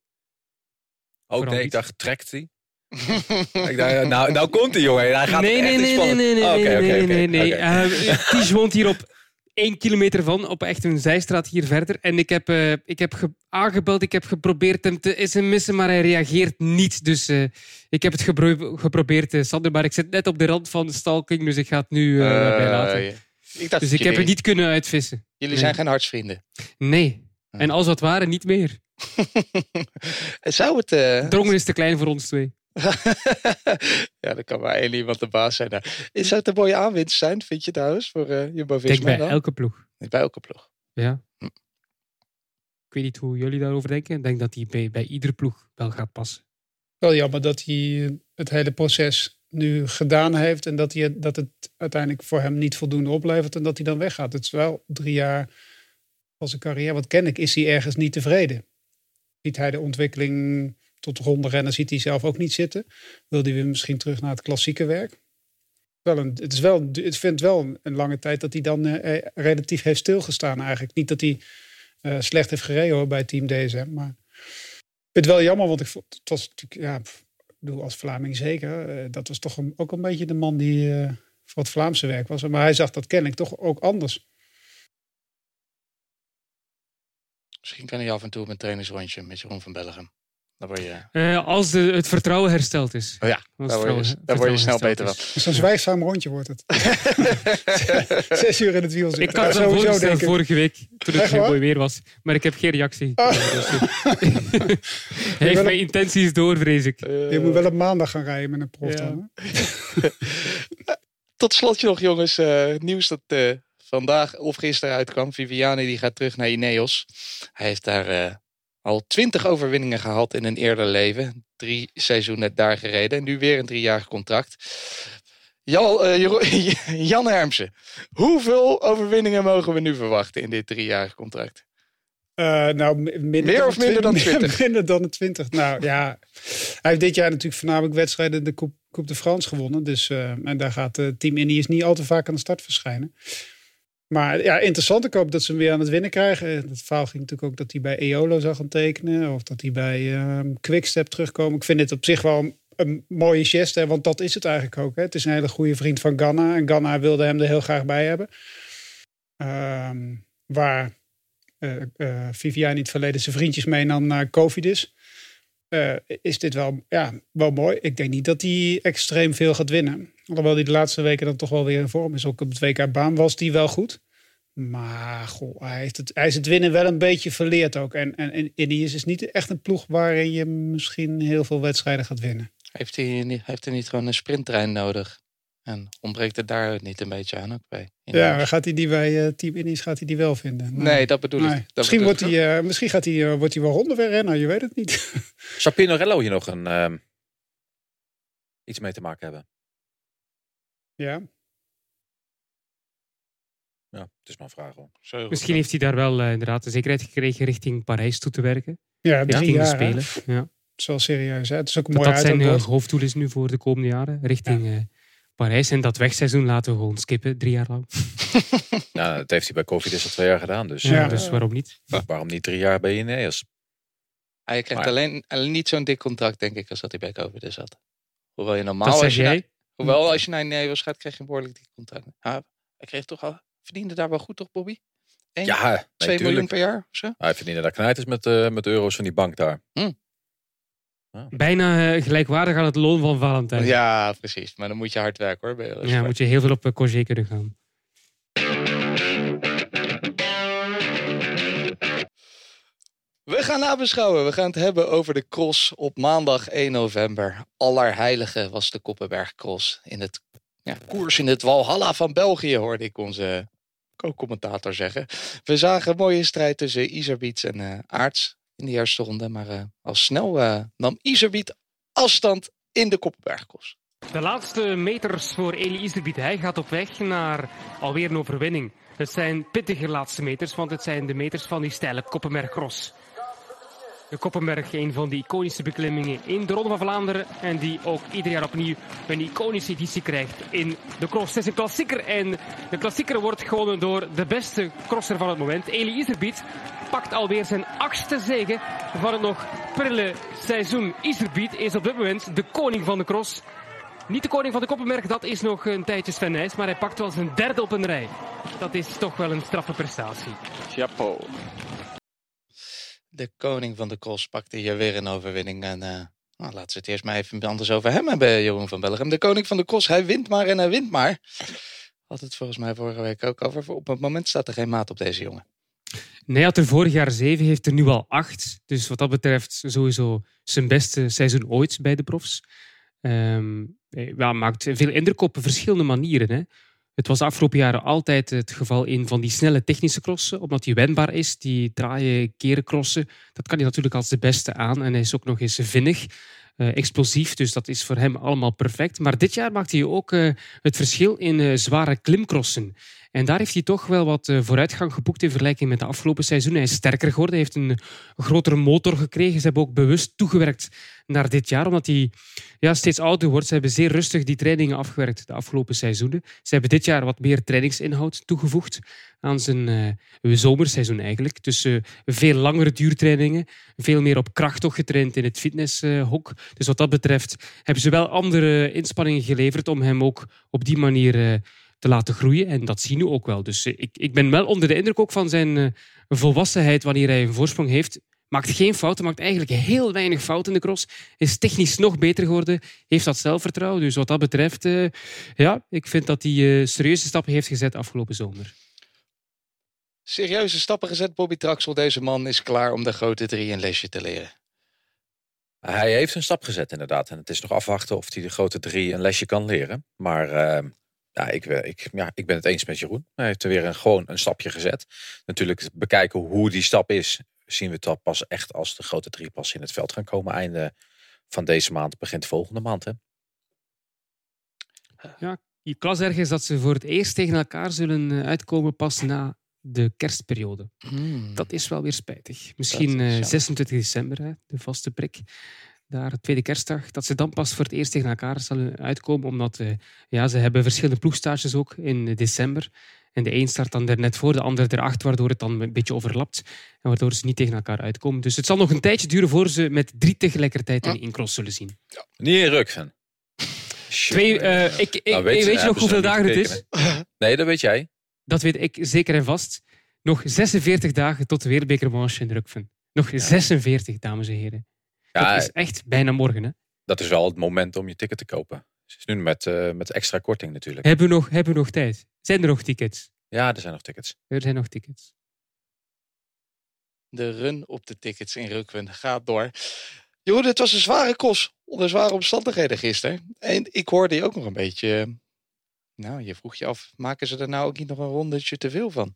Oh nee, ik dacht, trekt hij? Eh, nou, nou komt hij, jongen. Hij gaat nee, nee, nee, nee, nee, nee, nee, eh, woont hier op één kilometer van, op echt een zijstraat hier verder. En ik heb, eh, ik heb aangebeld, ik heb geprobeerd hem te sms'en, maar hij reageert niet. Dus ik heb het geprobeerd, Sander, maar ik zit net op de rand van de stalking, dus ik ga het nu bij laten. Dus ik heb het niet kunnen uitvissen. Jullie zijn geen hartsvrienden? Nee. Ah. En als dat ware niet meer. Zou het... Drongen is te klein voor ons twee. ja, dat kan maar één iemand de baas zijn. Nou, zou het een mooie aanwinst zijn, vind je trouwens, voor uh, Jumbo-Visma? Denk bij elke ploeg. Bij elke ploeg. Ja. Hm. Ik weet niet hoe jullie daarover denken. Ik denk dat hij bij, bij iedere ploeg wel gaat passen. Wel jammer dat hij het hele proces nu gedaan heeft en dat, hij, dat het uiteindelijk voor hem niet voldoende oplevert en dat hij dan weggaat. Het is wel drie jaar van zijn carrière. Wat ken ik, is hij ergens niet tevreden. Ziet hij de ontwikkeling tot ronde rennen ziet hij zelf ook niet zitten. Wil hij weer misschien terug naar het klassieke werk? Wel een, het is wel, het vindt wel een lange tijd dat hij dan uh, relatief heeft stilgestaan eigenlijk. Niet dat hij uh, slecht heeft gereden hoor, bij Team DSM, maar ik vind het wel jammer, want ik vond, het was natuurlijk, ja, bedoel, als Vlaming zeker, dat was toch ook een beetje de man die voor het Vlaamse werk was. Maar hij zag dat kennelijk toch ook anders. Misschien kan hij af en toe met een trainersrondje met Jeroen van Bellegem. Dan word je... Uh, als de, het vertrouwen hersteld is. Oh ja, daar word je, daar word je snel beter van. Zo'n zwijgzaam rondje wordt het. Zes uur in het wiel zitten. Ik had het voorgesteld vorige week, toen het zo mooi weer was. Maar ik heb geen reactie. Oh. Dus, Hij heeft mijn intenties door, vrees ik. Je moet wel op maandag gaan rijden met een prof ja. Tot slot nog, jongens. Uh, nieuws dat vandaag of gisteren uitkwam. Viviani die gaat terug naar Ineos. Hij heeft daar al twintig overwinningen gehad in een eerder leven. Drie seizoenen daar gereden. En nu weer een driejarig contract. Jan, uh, Jan Hermsen, hoeveel overwinningen mogen we nu verwachten in dit driejarig contract? Uh, nou, minder Meer of minder dan 20? minder dan de 20. Nou ja, hij heeft dit jaar natuurlijk voornamelijk wedstrijden de Coupe, Coupe de France gewonnen. Dus, uh, en daar gaat uh, Team Indië niet al te vaak aan de start verschijnen. Maar ja, interessant. Ik hoop dat ze hem weer aan het winnen krijgen. Het verhaal ging natuurlijk ook dat hij bij Eolo zou gaan tekenen. Of dat hij bij uh, Quickstep terugkomen. Ik vind dit op zich wel een, mooie geste. Want dat is het eigenlijk ook. Hè. Het is een hele goede vriend van Ganna. En Ganna wilde hem er heel graag bij hebben. Uh, waar uh, uh, Viviani het verleden zijn vriendjes meenam naar Covidis. Uh, is dit wel, ja, wel mooi. Ik denk niet dat hij extreem veel gaat winnen. Alhoewel hij de laatste weken dan toch wel weer in vorm is. Ook op het WK-baan was die wel goed. Maar goh, hij, heeft het, hij is het winnen wel een beetje verleerd ook. En, en, en is niet echt een ploeg waarin je misschien heel veel wedstrijden gaat winnen. Heeft hij, niet, heeft hij niet gewoon een sprinttrein nodig? En ontbreekt het daar niet een beetje aan ook bij? Ja, gaat hij die bij uh, Team Ineos gaat hij die wel vinden? Nee, nee dat bedoel ik. Dat misschien bedoel wordt, hij, uh, misschien gaat hij, uh, wordt hij wel ronde rennen, je weet het niet. Zou Pinarello hier nog een, ehm, iets mee te maken hebben? Ja. Ja, het is maar een vraag hoor. Misschien heeft hij daar wel uh, inderdaad de zekerheid gekregen richting Parijs toe te werken. Ja, richting de Spelen. Ja. Het is wel serieus. Hè? Het is ook dat mooi dat zijn uh, hoofddoel is nu voor de komende jaren. Richting ja. Parijs. En dat wegseizoen laten we gewoon skippen, drie jaar lang. nou, dat heeft hij bij Covid is al twee jaar gedaan. Dus, ja, dus waarom niet? Waarom niet drie jaar bij Ineos? Hij krijgt maar, alleen, alleen niet zo'n dik contract, denk ik, als dat hij bij Covid is zat. Hoewel je normaal... Dat zeg jij? Hoewel, als je naar Nederland gaat, krijg je een behoorlijk dik contract. Ja, hij kreeg toch al, verdiende daar wel goed, toch, Bobby? Eén, ja, 2 miljoen per jaar of zo? Hij verdiende daar knijters met, uh, met de euro's van die bank daar. Hm. Bijna uh, gelijkwaardig aan het loon van Valentijn. Ja, precies. Maar dan moet je hard werken hoor. Ja, dan moet je heel veel op uh, Congé kunnen gaan. We gaan nabeschouwen. We gaan het hebben over de cross op maandag 1 november. Allerheilige was de Koppenberg Cross. In het ja, koers in het Walhalla van België hoorde ik onze co-commentator zeggen. We zagen een mooie strijd tussen Iserbiet en uh, Aarts in de eerste ronde. Maar uh, al snel uh, nam Iserbiet afstand in de Koppenbergkos. De laatste meters voor Eli. Hij gaat op weg naar alweer een overwinning. Het zijn pittige laatste meters, want het zijn de meters van die steile Koppenbergkros. De Koppenberg, een van de iconische beklimmingen in de Ronde van Vlaanderen. En die ook ieder jaar opnieuw een iconische editie krijgt in de cross. Het is een klassieker en de klassieker wordt gewonnen door de beste crosser van het moment. Eli Iserbiet pakt alweer zijn achtste zege van het nog prille seizoen. Iserbiet is op dit moment de koning van de cross. Niet de koning van de Koppenberg, dat is nog een tijdje Sven Nijs, maar hij pakt wel zijn derde op een rij. Dat is toch wel een straffe prestatie. Chapeau. De koning van de cross pakte hier weer een overwinning. En uh, nou, laten we het eerst maar even anders over hem hebben, Jeroen van Bellegem. De koning van de cross, hij wint maar en hij wint maar. Had het volgens mij vorige week ook over. Op het moment staat er geen maat op deze jongen. Nee, had er vorig jaar zeven, heeft er nu al acht. Dus wat dat betreft sowieso zijn beste seizoen ooit bij de profs. Um, ja, maakt veel indruk op verschillende manieren. Hè. Het was de afgelopen jaren altijd het geval in van die snelle technische crossen, omdat hij wendbaar is. Die draaien, keren crossen, dat kan hij natuurlijk als de beste aan. En hij is ook nog eens vinnig, uh, explosief, dus dat is voor hem allemaal perfect. Maar dit jaar maakt hij ook uh, het verschil in uh, zware klimcrossen. En daar heeft hij toch wel wat vooruitgang geboekt in vergelijking met de afgelopen seizoen. Hij is sterker geworden, hij heeft een grotere motor gekregen. Ze hebben ook bewust toegewerkt naar dit jaar, omdat hij ja, steeds ouder wordt. Ze hebben zeer rustig die trainingen afgewerkt de afgelopen seizoenen. Ze hebben dit jaar wat meer trainingsinhoud toegevoegd aan zijn uh, zomerseizoen eigenlijk. Dus uh, veel langere duurtrainingen, veel meer op kracht toch getraind in het fitnesshok. dus wat dat betreft hebben ze wel andere inspanningen geleverd om hem ook op die manier te laten groeien. En dat zien we ook wel. Dus ik, ik ben wel onder de indruk ook van zijn volwassenheid wanneer hij een voorsprong heeft Maakt geen fouten, maakt eigenlijk heel weinig fouten in de cross. Is technisch nog beter geworden, heeft dat zelfvertrouwen. Dus wat dat betreft, uh, ja, ik vind dat hij uh, serieuze stappen heeft gezet afgelopen zomer. Serieuze stappen gezet, Bobby Traxel. Deze man is klaar om de grote drie een lesje te leren. Hij heeft een stap gezet inderdaad. En het is nog afwachten of hij de grote drie een lesje kan leren. Maar uh, ja, ik, ik, ja, ik ben het eens met Jeroen. Hij heeft er weer een, gewoon een stapje gezet. Natuurlijk bekijken hoe die stap is zien we het al pas echt als de grote drie pas in het veld gaan komen. Einde van deze maand, begint volgende maand. Hè? Ja, ik las ergens dat ze voor het eerst tegen elkaar zullen eh, uitkomen pas na de kerstperiode. Hmm. Dat is wel weer spijtig. Misschien uh, 26 december, hè, de vaste prik. Daar, de tweede kerstdag, dat ze dan pas voor het eerst tegen elkaar zullen uitkomen. Omdat uh, ja, ze hebben verschillende ploegstages ook in december. En de een start dan er net voor, de ander erachter, waardoor het dan een beetje overlapt. En waardoor ze niet tegen elkaar uitkomen. Dus het zal nog een tijdje duren voor ze met drie tegelijkertijd in één cross zullen zien. Ja. Niet in ruk van. Twee, uh, ik, ik, nou, weet, je nog hoeveel dagen het is? Nee, dat weet jij. Dat weet ik zeker en vast. Nog 46 dagen tot de wereldbekermanche in Rukven. Nog ja. 46, dames en heren. Ja, dat is echt bijna morgen. Hè? Dat is wel het moment om je ticket te kopen. Het is nu met, uh, met extra korting natuurlijk. Hebben we, nog, hebben we nog tijd? Zijn er nog tickets? Ja, er zijn nog tickets. Er zijn nog tickets. De run op de tickets in Rukwen gaat door. Jeroen, het was een zware kos. Onder zware omstandigheden gisteren. En ik hoorde je ook nog een beetje... Nou, je vroeg je af, maken ze er nou ook niet nog een rondetje te veel van?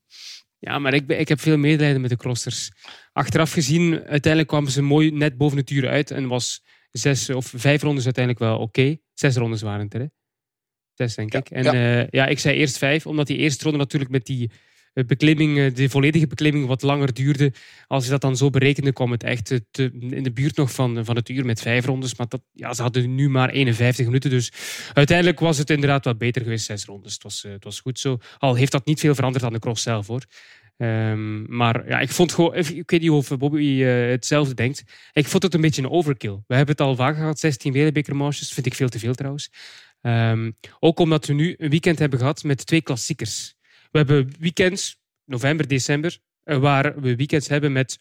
Ja, maar ik, ik heb veel medelijden met de crossers. Achteraf gezien, uiteindelijk kwamen ze mooi net boven het uur uit. En was zes of vijf rondes uiteindelijk wel oké. Zes rondes waren het er, hè? Zes, denk ik. En ja. Uh, ja, ik zei eerst vijf, omdat die eerste ronde natuurlijk met die beklimming, uh, de volledige beklimming wat langer duurde. Als je dat dan zo berekende, kwam het echt te, in de buurt nog van, van het uur met vijf rondes. Maar dat, ja, ze hadden nu maar 51 minuten. Dus uiteindelijk was het inderdaad wat beter geweest, zes rondes. Het was, het was goed zo. Al heeft dat niet veel veranderd aan de cross zelf, hoor. Um, maar ja, ik vond gewoon, ik weet niet of Bobby hetzelfde denkt. Ik vond het een beetje een overkill. We hebben het al vaak gehad, 16 wereldbekermarches. Vind ik veel te veel trouwens. Um, ook omdat we nu een weekend hebben gehad met twee klassiekers. We hebben weekends, november, december, uh, waar we weekends hebben met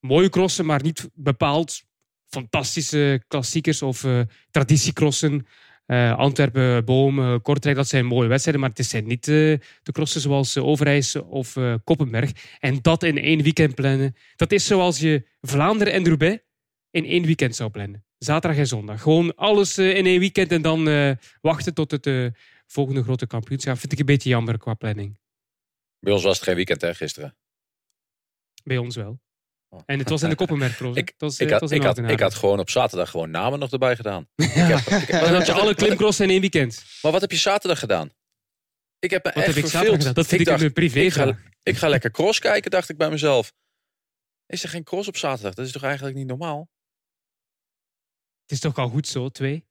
mooie crossen, maar niet bepaald fantastische klassiekers of uh, traditiecrossen. Antwerpen, Boom, Kortrijk, dat zijn mooie wedstrijden, maar het zijn niet de crossen zoals Overijs of Koppenberg. En dat in één weekend plannen, dat is zoals je Vlaanderen en Roubaix in één weekend zou plannen. Zaterdag en zondag. Gewoon alles in één weekend en dan wachten tot het volgende grote kampioenschap. Vind ik een beetje jammer qua planning. Bij ons was het geen weekend, hè, gisteren? Bij ons wel. Oh. En het was in de koppenmerk. ik, was, ik, had, ik, had, ik had gewoon op zaterdag gewoon namen nog erbij gedaan. ja. ik heb, ik dan had je alle klimcrossen in één weekend. Maar wat heb je zaterdag gedaan? Ik heb me wat echt heb ik zaterdag gedaan? Dat vind ik, dacht, een privé. Ik ga, ik ga lekker cross kijken, dacht ik bij mezelf. Is er geen cross op zaterdag? Dat is toch eigenlijk niet normaal? Het is toch al goed zo, twee?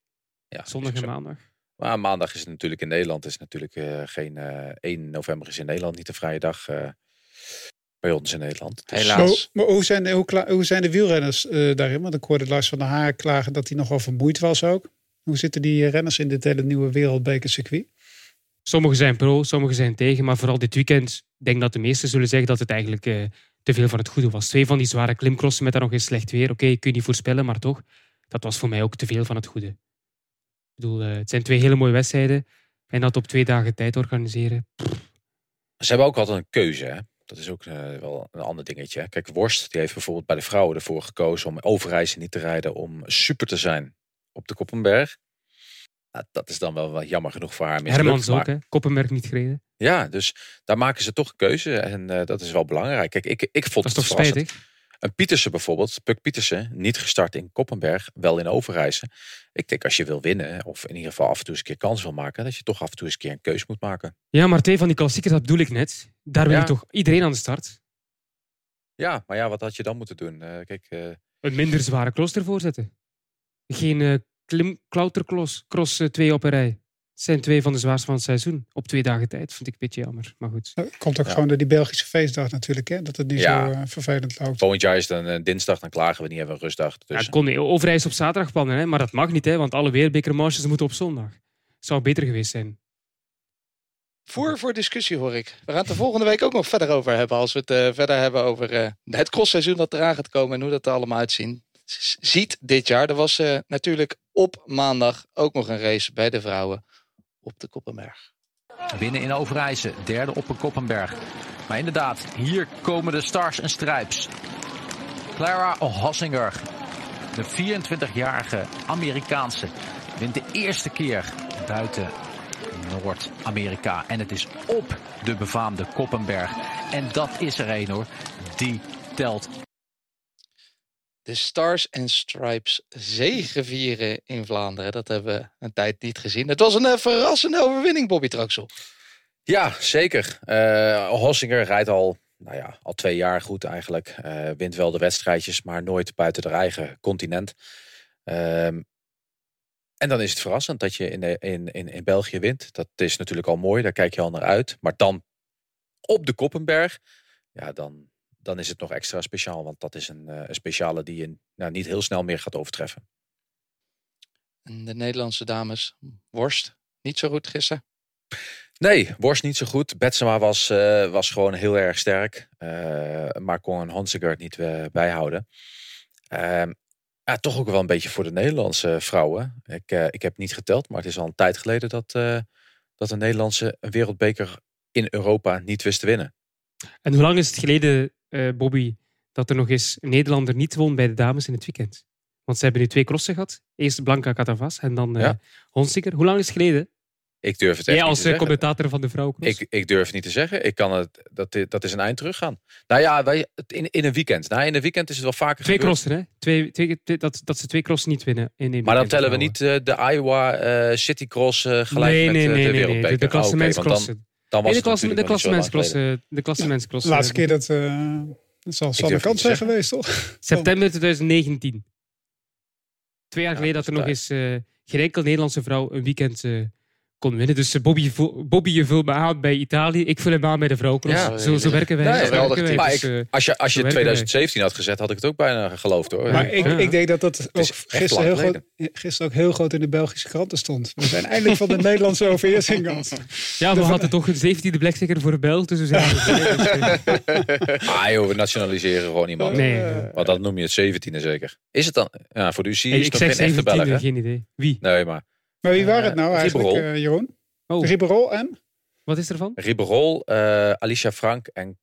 Ja, Zondag en maandag. Maar maandag is het natuurlijk in Nederland is natuurlijk uh, geen uh, eh, 1 november is in Nederland niet een vrije dag uh, bij ons in Nederland. Dus Helaas. Maar, hoe, zijn de, hoe, hoe, zijn de wielrenners daarin? Want ik hoorde Lars van der Haar klagen dat hij nogal vermoeid was ook. Hoe zitten die renners in dit hele nieuwe wereldbekercircuit? Sommigen zijn pro, sommigen zijn tegen. Maar vooral dit weekend, ik denk dat de meesten zullen zeggen dat het eigenlijk te veel van het goede was. Twee van die zware klimcrossen met daar nog eens slecht weer. Oké, okay, kun je niet voorspellen, maar toch. Dat was voor mij ook te veel van het goede. Ik bedoel, uh, het zijn twee hele mooie wedstrijden. En dat op twee dagen tijd organiseren. Ze hebben ook altijd een keuze. Hè? Dat is ook uh, wel een ander dingetje. Kijk, Worst die heeft bijvoorbeeld bij de vrouwen ervoor gekozen om overreizen niet te rijden. Om super te zijn op de Koppenberg. Nou, dat is dan wel jammer genoeg voor haar. Hermans ook, hè? Koppenberg niet gereden. Ja, dus daar maken ze toch een keuze. En uh, dat is wel belangrijk. Kijk, ik, ik vond dat het toch spijtig? Een Pietersen bijvoorbeeld, Puk Pietersen, niet gestart in Koppenberg, wel in Overijse. Ik denk als je wil winnen, of in ieder geval af en toe eens een keer kans wil maken, dat je toch af en toe eens een keer een keus moet maken. Ja, maar twee van die klassiekers, dat bedoel ik net. Daar wil je toch iedereen aan de start? Ja, maar ja, wat had je dan moeten doen? Uh, kijk, uh... Een minder zware klooster voorzetten. Geen uh, klim, klautercross, cross 2 op een rij. Het zijn twee van de zwaarste van het seizoen. Op twee dagen tijd. Vind ik een beetje jammer. Maar goed. Komt ook gewoon door die Belgische feestdag natuurlijk. Hè? Dat het niet zo uh, vervelend loopt. Volgend jaar is het een dinsdag. Dan klagen we niet. Hebben een rustdag. Dus. Ja, kon overreis op zaterdag plannen. Hè? Maar dat mag niet. Hè? Want alle weerbekermarches moeten op zondag. Zou beter geweest zijn. Voor voor discussie hoor ik. We gaan het er volgende week ook nog verder over hebben. Als we het uh, verder hebben over uh, het crossseizoen dat eraan gaat komen. En hoe dat er allemaal uitzien. Ziet dit jaar. Er was natuurlijk op maandag ook nog een race bij de vrouwen op de Koppenberg. Binnen in Overijse, derde op een Koppenberg. Maar inderdaad, hier komen de Stars en Stripes. Clara Hossinger, de 24-jarige Amerikaanse, wint de eerste keer buiten Noord-Amerika. En het is op de befaamde Koppenberg. En dat is er een hoor, die telt de Stars and Stripes zegevieren in Vlaanderen. Dat hebben we een tijd niet gezien. Het was een uh, verrassende overwinning, Bobby Traxel. Ja, zeker. Uh, Hossinger rijdt al, nou ja, al twee jaar goed eigenlijk. Uh, wint wel de wedstrijdjes, maar nooit buiten de eigen continent. Ehm, en dan is het verrassend dat je in, de, in, in, in België wint. Dat is natuurlijk al mooi, daar kijk je al naar uit. Maar dan op de Koppenberg, ja, dan, dan is het nog extra speciaal. Want dat is een, uh, een speciale die je nou, niet heel snel meer gaat overtreffen. de Nederlandse dames, Worst, niet zo goed gisteren? Nee, Worst niet zo goed. Betsema was, uh, was gewoon heel erg sterk. Uh, maar kon een Honsiger niet bijhouden. Ehm, ja, toch ook wel een beetje voor de Nederlandse vrouwen. Ik, ik heb niet geteld, maar het is al een tijd geleden dat, dat de Nederlandse een wereldbeker in Europa niet wist te winnen. En hoe lang is het geleden uh, Bobby, dat er nog eens een Nederlander niet won bij de dames in het weekend. Want ze hebben nu twee crossen gehad. Eerst Blanca Catavas en dan uh, ja. Hoe lang is het geleden? Ik durf het echt Jij als eh, commentator van de vrouwencross? Ik, ik durf het niet te zeggen. Ik kan het, dat, dat is een eind teruggaan. Nou ja, wij, in, in een weekend. Nou, in een weekend is het wel vaker Twee crossen, hè? Twee, twee, dat, dat ze twee crossen niet winnen in een Maar dan tellen we niet uh, de Iowa uh, City Cross uh, gelijk nee, met nee, de nee, wereldbeker. Nee, de klassementscrossen. Oh, okay, dan, dan was nee, de, klasse, de klassementscrossen. De laatste keer dat... Dat zal Sander Kant zijn geweest, toch? September 2019. Twee jaar geleden dat er nog eens uh, geen enkele Nederlandse vrouw een weekend uh, kon winnen. Dus eh, Bobby, Bobby, je vult me aan bij Italië. Ik vul hem aan bij de. Ja, zo, zo werken wij. Nee, zo werken wij. Dus, ik, als je, als je 2017 had gezet, had ik het ook bijna geloofd hoor. Maar ik, ik denk dat dat ook gisteren, heel groot, gisteren ook heel groot in de Belgische kranten stond. We zijn eindelijk van de Nederlandse overheersing af. Ja, we hadden toch een 17e plek zeker voor de Belg. Dus we zijn ah joh, we nationaliseren gewoon iemand. Nee. Want dat noem je het 17e zeker. Is het dan? Ja, voor de UCI is het geen echte Belg. geen idee. Wie? Nee, maar Maar wie waren het nou eigenlijk, uh, Jeroen? Oh. Riberol en? Wat is er van? Riberol, uh, Alicia Frank en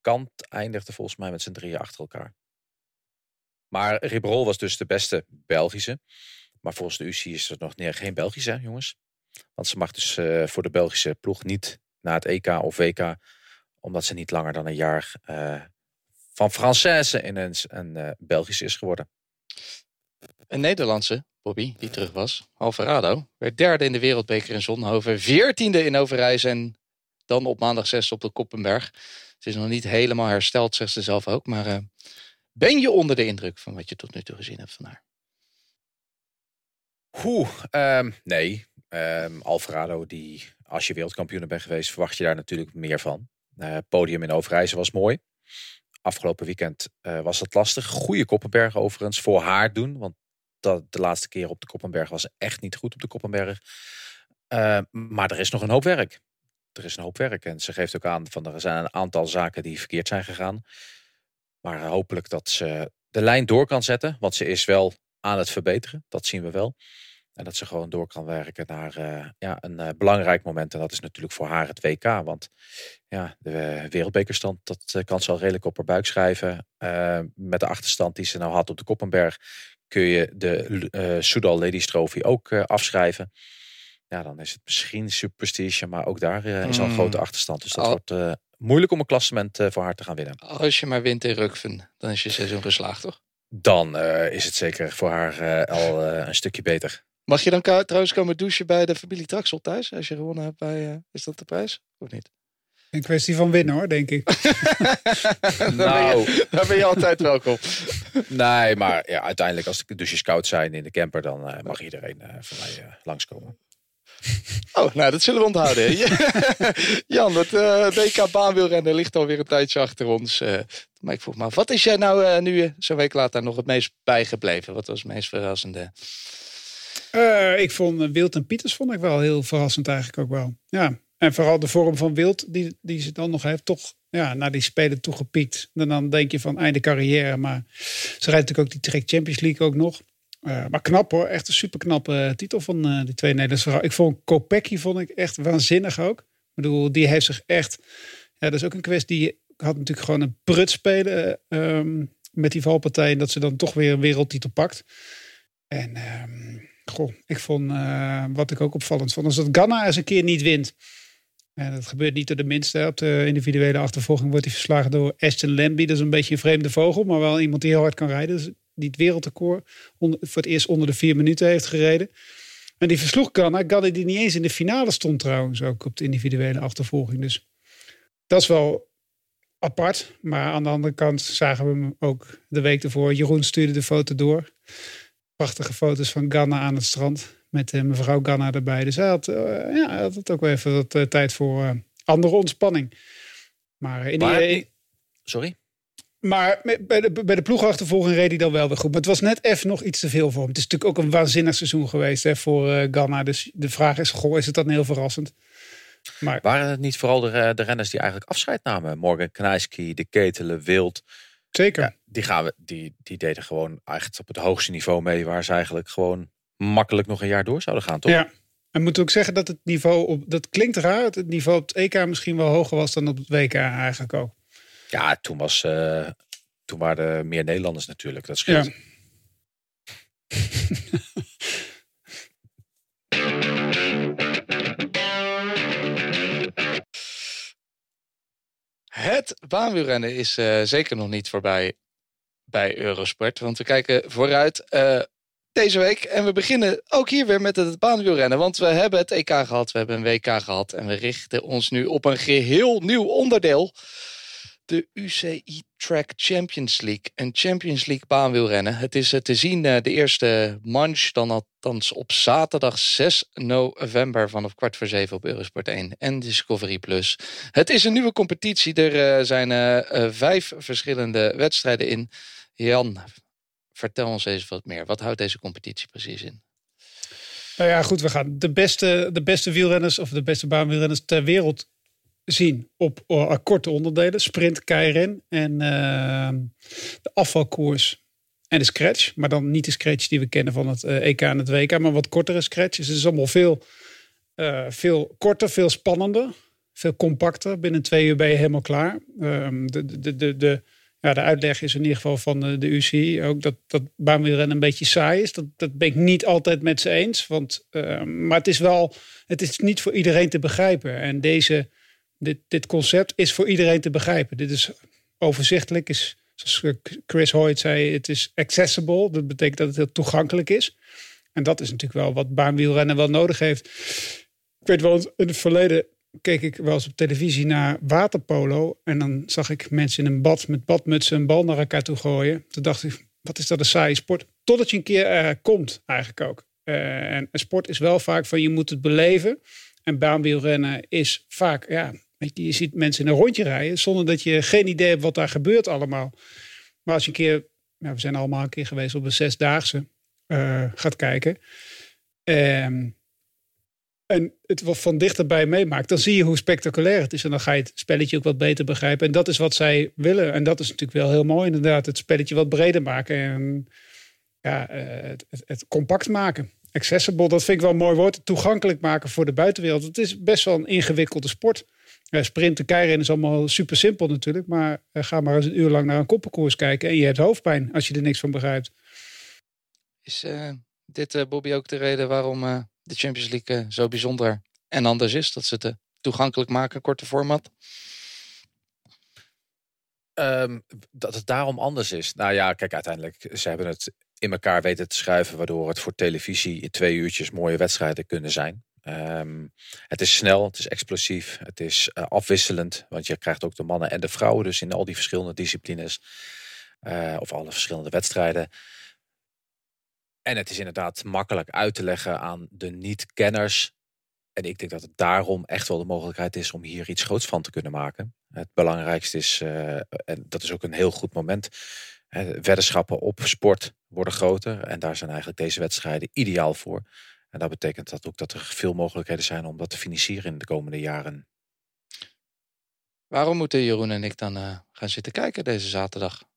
Kant eindigde volgens mij met z'n drieën achter elkaar. Maar Riberol was dus de beste Belgische. Maar volgens de UCI is er nog niet, geen Belgische, jongens. Want ze mag dus uh, voor de Belgische ploeg niet naar het EK of WK. Omdat ze niet langer dan een jaar uh, van Française ineens een uh, Belgische is geworden. Een Nederlandse, Bobby, die terug was, Alvarado, werd derde in de wereldbeker in Zonhoven. Veertiende in Overijs en dan op maandag zes op de Koppenberg. Ze is nog niet helemaal hersteld, zegt ze zelf ook. Maar uh, ben je onder de indruk van wat je tot nu toe gezien hebt van haar? Oeh, um, nee. Um, Alvarado, die, als je wereldkampioen bent geweest, verwacht je daar natuurlijk meer van. Uh, podium in Overijssel was mooi. Afgelopen weekend uh, was het lastig. Goede Koppenberg overigens voor haar doen. Want dat, de laatste keer op de Koppenberg was echt niet goed op de Koppenberg. Uh, maar er is nog een hoop werk. Er is een hoop werk. En ze geeft ook aan van er zijn een aantal zaken die verkeerd zijn gegaan. Maar hopelijk dat ze de lijn door kan zetten. Want ze is wel aan het verbeteren. Dat zien we wel. En dat ze gewoon door kan werken naar uh, ja, een uh, belangrijk moment. En dat is natuurlijk voor haar het WK. Want ja, de wereldbekerstand, dat uh, kan ze al redelijk op haar buik schrijven. met de achterstand die ze nou had op de Koppenberg, kun je de Soudal Ladies Trophy ook afschrijven. Ja, dan is het misschien superstitie, maar ook daar is al een grote mm. achterstand. Dus dat wordt moeilijk om een klassement voor haar te gaan winnen. Als je maar wint in Rukven, dan is je seizoen geslaagd, toch? Dan is het zeker voor haar al een stukje beter. Mag je dan trouwens komen douchen bij de familie Traxel thuis? Als je gewonnen hebt bij, uh, is dat de prijs? Of niet? Een kwestie van winnen hoor, denk ik. nou, daar ben je altijd welkom. nee, maar ja, uiteindelijk als de douches koud zijn in de camper, dan uh, mag iedereen uh, van mij uh, langskomen. Oh, nou, dat zullen we onthouden. Jan, het uh, WK baanwielrennen ligt alweer een tijdje achter ons. Uh, maar ik vroeg me af, wat is jij nou uh, nu zo'n week later nog het meest bijgebleven? Wat was het meest verrassende? Uh, ik vond uh, Wild en Pieters vond ik wel heel verrassend eigenlijk ook wel. Ja. En vooral de vorm van Wild die, die ze dan nog heeft, toch ja, naar die spelen toegepiekt. En dan denk je van einde carrière. Maar ze rijdt natuurlijk ook die Trek Champions League ook nog. Uh, maar knap hoor, echt een super knappe titel van die twee Nederlandse vrouwen. Ik vond Kopecky vond ik echt waanzinnig ook. Ik bedoel, die heeft zich echt. Ja, dat is ook een kwestie. Die had natuurlijk gewoon een prut spelen um, met die valpartij. En dat ze dan toch weer een wereldtitel pakt. En um, Goh, ik vond, uh, wat ik ook opvallend vond, is dat Ghana eens een keer niet wint. En dat gebeurt niet door de minste. Op de individuele achtervolging wordt hij verslagen door Ashton Lambie. Dat is een beetje een vreemde vogel, maar wel iemand die heel hard kan rijden. Dus die het wereldrecord voor het eerst onder de vier minuten heeft gereden. En die versloeg Ghana. Ghana die niet eens in de finale stond trouwens, ook op de individuele achtervolging. Dus dat is wel apart. Maar aan de andere kant zagen we hem ook de week ervoor. Jeroen stuurde de foto door prachtige foto's van Ghana aan het strand. Met uh, mevrouw Ghana erbij. Dus hij had, uh, ja, hij had ook wel even wat uh, tijd voor andere ontspanning. Maar in die, Sorry? Maar bij de, bij de ploegachtervolging reed hij dan wel weer goed. Maar het was net even nog iets te veel voor hem. Het is natuurlijk ook een waanzinnig seizoen geweest hè, voor Ghana. Dus de vraag is, goh, is het dan heel verrassend? Maar, Waren het niet vooral de, de renners die eigenlijk afscheid namen? Morgan Knijski, De Ketelen, Wild... Zeker. die, gaan we, die, die deden gewoon echt op het hoogste niveau mee. Waar ze eigenlijk gewoon makkelijk nog een jaar door zouden gaan, toch? Ja. En moet ook zeggen dat het niveau op. Dat klinkt raar. Het niveau op het EK misschien wel hoger was dan op het WK eigenlijk ook. Ja, toen was. Uh, toen waren er meer Nederlanders natuurlijk. Dat scheelt. Ja. Het baanwielrennen is uh, zeker nog niet voorbij bij Eurosport. Want we kijken vooruit uh, deze week. En we beginnen ook hier weer met het baanwielrennen. Want we hebben het EK gehad, we hebben een WK gehad. En we richten ons nu op een geheel nieuw onderdeel de UCI Track Champions League. Een Champions League baanwielrennen. Het is eh, te zien eh, de eerste manche dan althans op zaterdag 6 november vanaf kwart voor zeven op Eurosport 1 en Discovery Plus. Het is een nieuwe competitie. Er eh, zijn vijf verschillende wedstrijden in. Jan, vertel ons eens wat meer. Wat houdt deze competitie precies in? Nou ja, goed, we gaan de beste, de beste wielrenners of de beste baanwielrenners ter wereld zien op uh, korte onderdelen. Sprint, keiren en uh, de afvalkoers en de scratch. Maar dan niet de scratch die we kennen van het EK en het WK, maar wat kortere scratches. Dus het is allemaal veel, veel korter, veel spannender, veel compacter. Binnen twee uur ben je helemaal klaar. Ehm, de, de, de, de, ja, de uitleg is in ieder geval van de, de UCI ook dat, dat baanwielrennen een beetje saai is. Dat, dat ben ik niet altijd met ze eens. Want, ehm, maar het is wel, het is niet voor iedereen te begrijpen. En deze, dit, dit concept is voor iedereen te begrijpen. Dit is overzichtelijk, is, zoals Chris Hoyt zei, het is accessible. Dat betekent dat het heel toegankelijk is. En dat is natuurlijk wel wat baanwielrennen wel nodig heeft. Ik weet wel, in het verleden keek ik wel eens op televisie naar waterpolo. En dan zag ik mensen in een bad met badmutsen een bal naar elkaar toe gooien. Toen dacht ik, wat is dat een saaie sport? Totdat je een keer uh, komt, eigenlijk ook. Uh, en sport is wel vaak van je moet het beleven. En baanwielrennen is vaak, ja, je, ziet mensen in een rondje rijden zonder dat je geen idee hebt wat daar gebeurt allemaal. Maar als je een keer, nou, we zijn allemaal een keer geweest op een zesdaagse, uh, gaat kijken. Ehm, en het wat van dichterbij meemaakt, dan zie je hoe spectaculair het is. En dan ga je het spelletje ook wat beter begrijpen. En dat is wat zij willen. En dat is natuurlijk wel heel mooi, inderdaad. Het spelletje wat breder maken. En ja, eh, het, het, compact maken. Accessible, dat vind ik wel een mooi woord. Toegankelijk maken voor de buitenwereld. Het is best wel een ingewikkelde sport. Ja, sprinten, keirennen is allemaal super simpel natuurlijk. Maar uh, ga maar eens een uur lang naar een koppenkoers kijken. En je hebt hoofdpijn als je er niks van begrijpt. Is uh, dit, Bobby, ook de reden waarom de Champions League eh, zo bijzonder en anders is. Dat ze het toegankelijk maken, korte format. Um, dat het daarom anders is. Nou ja, kijk, uiteindelijk, ze hebben het in elkaar weten te schuiven, waardoor het voor televisie in twee uurtjes mooie wedstrijden kunnen zijn. Um, het is snel, het is explosief, het is uh, afwisselend, want je krijgt ook de mannen en de vrouwen, dus in al die verschillende disciplines, uh, of alle verschillende wedstrijden. En het is inderdaad makkelijk uit te leggen aan de niet-kenners. En ik denk dat het daarom echt wel de mogelijkheid is om hier iets groots van te kunnen maken. Het belangrijkste is, uh, en dat is ook een heel goed moment, weddenschappen op sport worden groter. En daar zijn eigenlijk deze wedstrijden ideaal voor. En dat betekent dat ook dat er veel mogelijkheden zijn om dat te financieren in de komende jaren. Waarom moeten Jeroen en ik dan uh, gaan zitten kijken deze zaterdag?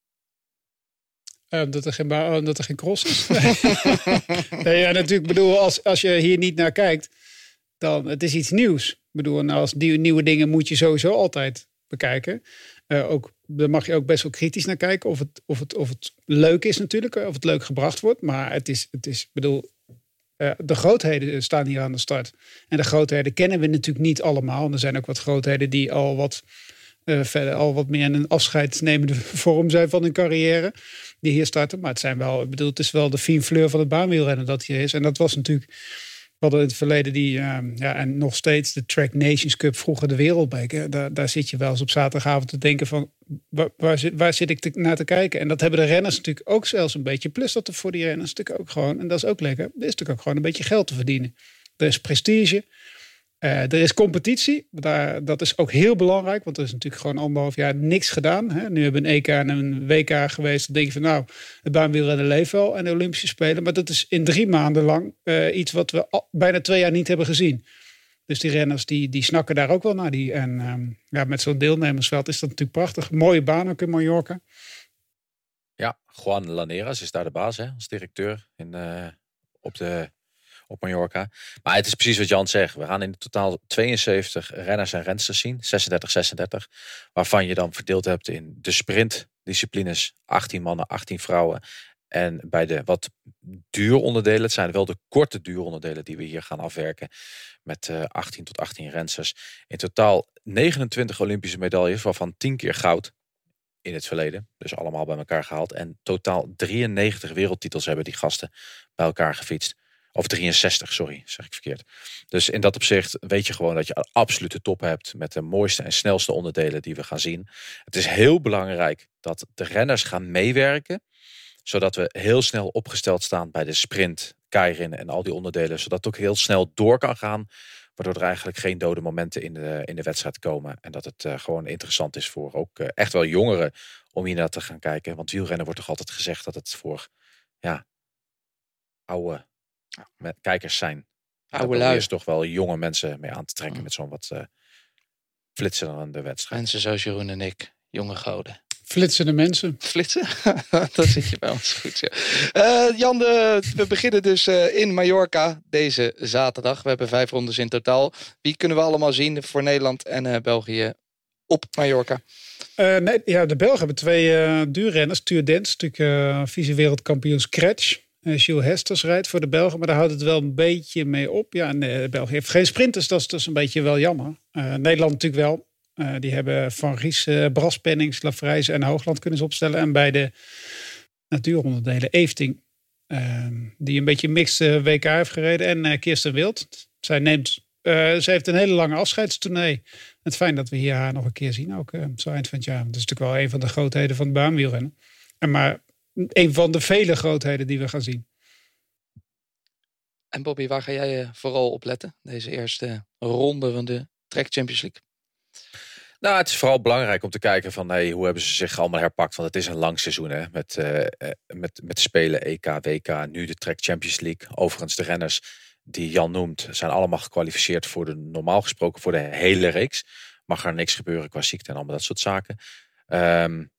Uh, dat, er geen oh, dat er geen cross is. nee, ja, natuurlijk. bedoel, als, als je hier niet naar kijkt, dan het is iets nieuws. Ik bedoel, en als die nieuwe dingen moet je sowieso altijd bekijken. Uh, ook, daar mag je ook best wel kritisch naar kijken. Of het, of het, of het leuk is natuurlijk, of het leuk gebracht wordt. Maar het is, het is bedoel, uh, de grootheden staan hier aan de start. En de grootheden kennen we natuurlijk niet allemaal. En er zijn ook wat grootheden die al wat uh, verder al wat meer in een afscheidsnemende vorm zijn van hun carrière. Die hier starten. Maar het zijn wel, ik bedoel, het is wel de fine fleur van het baanwielrennen dat hier is. En dat was natuurlijk. Hadden in het verleden die, uh, ja, en nog steeds de Track Nations Cup, vroeger de Wereldbeker. Daar, daar zit je wel eens op zaterdagavond te denken van, waar, waar, zit, waar zit ik naar te kijken? En dat hebben de renners natuurlijk ook zelfs een beetje. Plus dat er voor die renners natuurlijk ook gewoon, en dat is ook lekker, er is natuurlijk ook gewoon een beetje geld te verdienen. Er is prestige. Uh, er is competitie, daar, dat is ook heel belangrijk, want er is natuurlijk gewoon anderhalf jaar niks gedaan. Hè. Nu hebben we een EK en een WK geweest. Dan denk je van nou, het baanwielrennen leeft wel en de Olympische Spelen. Maar dat is in drie maanden lang uh, iets wat we bijna twee jaar niet hebben gezien. Dus die renners die, die snakken daar ook wel naar. Die, en um, ja, met zo'n deelnemersveld is dat natuurlijk prachtig. Mooie baan ook in Mallorca. Ja, Juan Laneras is daar de baas hè, als directeur in, uh, op de op Mallorca. Maar het is precies wat Jan zegt. We gaan in totaal 72 renners en rensters zien. 36, 36. Waarvan je dan verdeeld hebt in de sprintdisciplines. 18 mannen, 18 vrouwen. En bij de wat duuronderdelen, het zijn wel de korte duuronderdelen die we hier gaan afwerken. Met uh, 18 tot 18 rensters. In totaal 29 Olympische medailles, waarvan 10 keer goud in het verleden. Dus allemaal bij elkaar gehaald. En totaal 93 wereldtitels hebben die gasten bij elkaar gefietst. Of 63, sorry, zeg ik verkeerd. Dus in dat opzicht weet je gewoon dat je absolute top hebt met de mooiste en snelste onderdelen die we gaan zien. Het is heel belangrijk dat de renners gaan meewerken, zodat we heel snel opgesteld staan bij de sprint, keirin en al die onderdelen, zodat het ook heel snel door kan gaan, waardoor er eigenlijk geen dode momenten in de, in de wedstrijd komen. En dat het uh, gewoon interessant is voor ook uh, echt wel jongeren om hier naar te gaan kijken. Want wielrennen wordt toch altijd gezegd dat het voor ja, oude met kijkers zijn. Oude lui. is toch wel jonge mensen mee aan te trekken met zo'n wat uh, flitserende wedstrijd. Mensen zoals Jeroen en ik, jonge goden. Flitsende mensen. Flitsen? dat zit je bij ons goed. Ja. Uh, Jan, de, we beginnen dus uh, in Mallorca deze zaterdag. We hebben vijf rondes in totaal. Wie kunnen we allemaal zien voor Nederland en uh, België op Mallorca? nee, ja, de Belgen hebben twee duurrenners. Tuur Dens, natuurlijk vice-wereldkampioen Scratch. Uh, Gilles Hesters rijdt voor de Belgen, maar daar houdt het wel een beetje mee op. Ja, nee, België heeft geen sprinters, dat is, is een beetje wel jammer. Nederland natuurlijk wel. Die hebben Van Ries, Braspennings, Lafrijze en Hoogland kunnen ze opstellen. En bij de natuuronderdelen Efting, uh, die een beetje mixed WK heeft gereden. En Kirsten Wild. Zij, neemt, ze heeft een hele lange afscheidstournee. Het fijn dat we hier haar nog een keer zien, ook zo eind van het jaar. Dat is natuurlijk wel een van de grootheden van het baanwielrennen. En maar een van de vele grootheden die we gaan zien. En Bobby, waar ga jij vooral op letten? Deze eerste ronde van de Trek Champions League. Nou, het is vooral belangrijk om te kijken van hey, hoe hebben ze zich allemaal herpakt. Want het is een lang seizoen hè, met, uh, met, met spelen EK, WK, nu de Trek Champions League. Overigens, de renners die Jan noemt, zijn allemaal gekwalificeerd voor de, normaal gesproken voor de hele reeks. Mag er niks gebeuren qua ziekte en allemaal dat soort zaken. Um,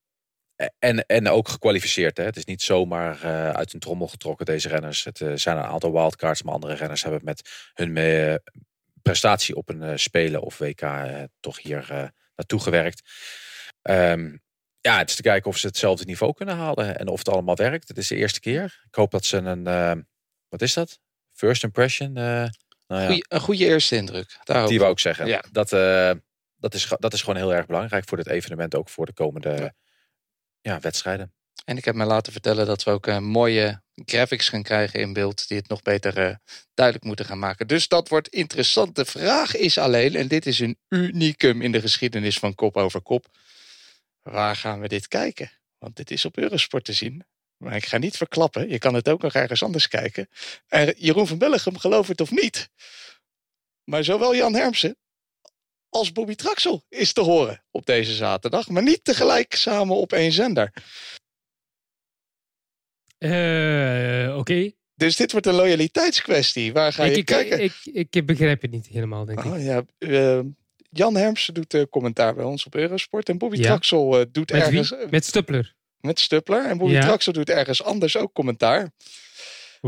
en, en ook gekwalificeerd. Hè. Het is niet zomaar uh, uit een trommel getrokken, deze renners. Het uh, zijn een aantal wildcards, maar andere renners hebben met hun mee, prestatie op een Spelen of WK toch hier naartoe gewerkt. Um, ja, het is te kijken of ze hetzelfde niveau kunnen halen en of het allemaal werkt. Het is de eerste keer. Ik hoop dat ze een, wat is dat? First impression? Nou ja. Goeie, een goede eerste indruk. Die wou ik zeggen. Ja. Dat, dat, is, dat is gewoon heel erg belangrijk voor dit evenement, ook voor de komende ja. Ja wedstrijden. En ik heb me laten vertellen dat we ook een mooie graphics gaan krijgen in beeld die het nog beter uh, duidelijk moeten gaan maken. Dus dat wordt interessant. De vraag is alleen, en dit is een unicum in de geschiedenis van kop over kop, waar gaan we dit kijken? Want dit is op Eurosport te zien. Maar ik ga niet verklappen, je kan het ook nog ergens anders kijken. En Jeroen van Bellegem, geloof het of niet. Maar zowel Jan Hermsen als Bobby Traxel is te horen op deze zaterdag. Maar niet tegelijk samen op één zender. Uh, Oké. Dus dit wordt een loyaliteitskwestie. Waar ga je ik, kijken? Ik, ik, ik, begrijp het niet helemaal, denk oh, ik. Ja, uh, Jan Hermsen doet uh, commentaar bij ons op Eurosport. En Bobby ja. Traxel doet met ergens... Wie? Met Stuppler. Met Stuppler. En Bobby ja. Traxel doet ergens anders ook commentaar.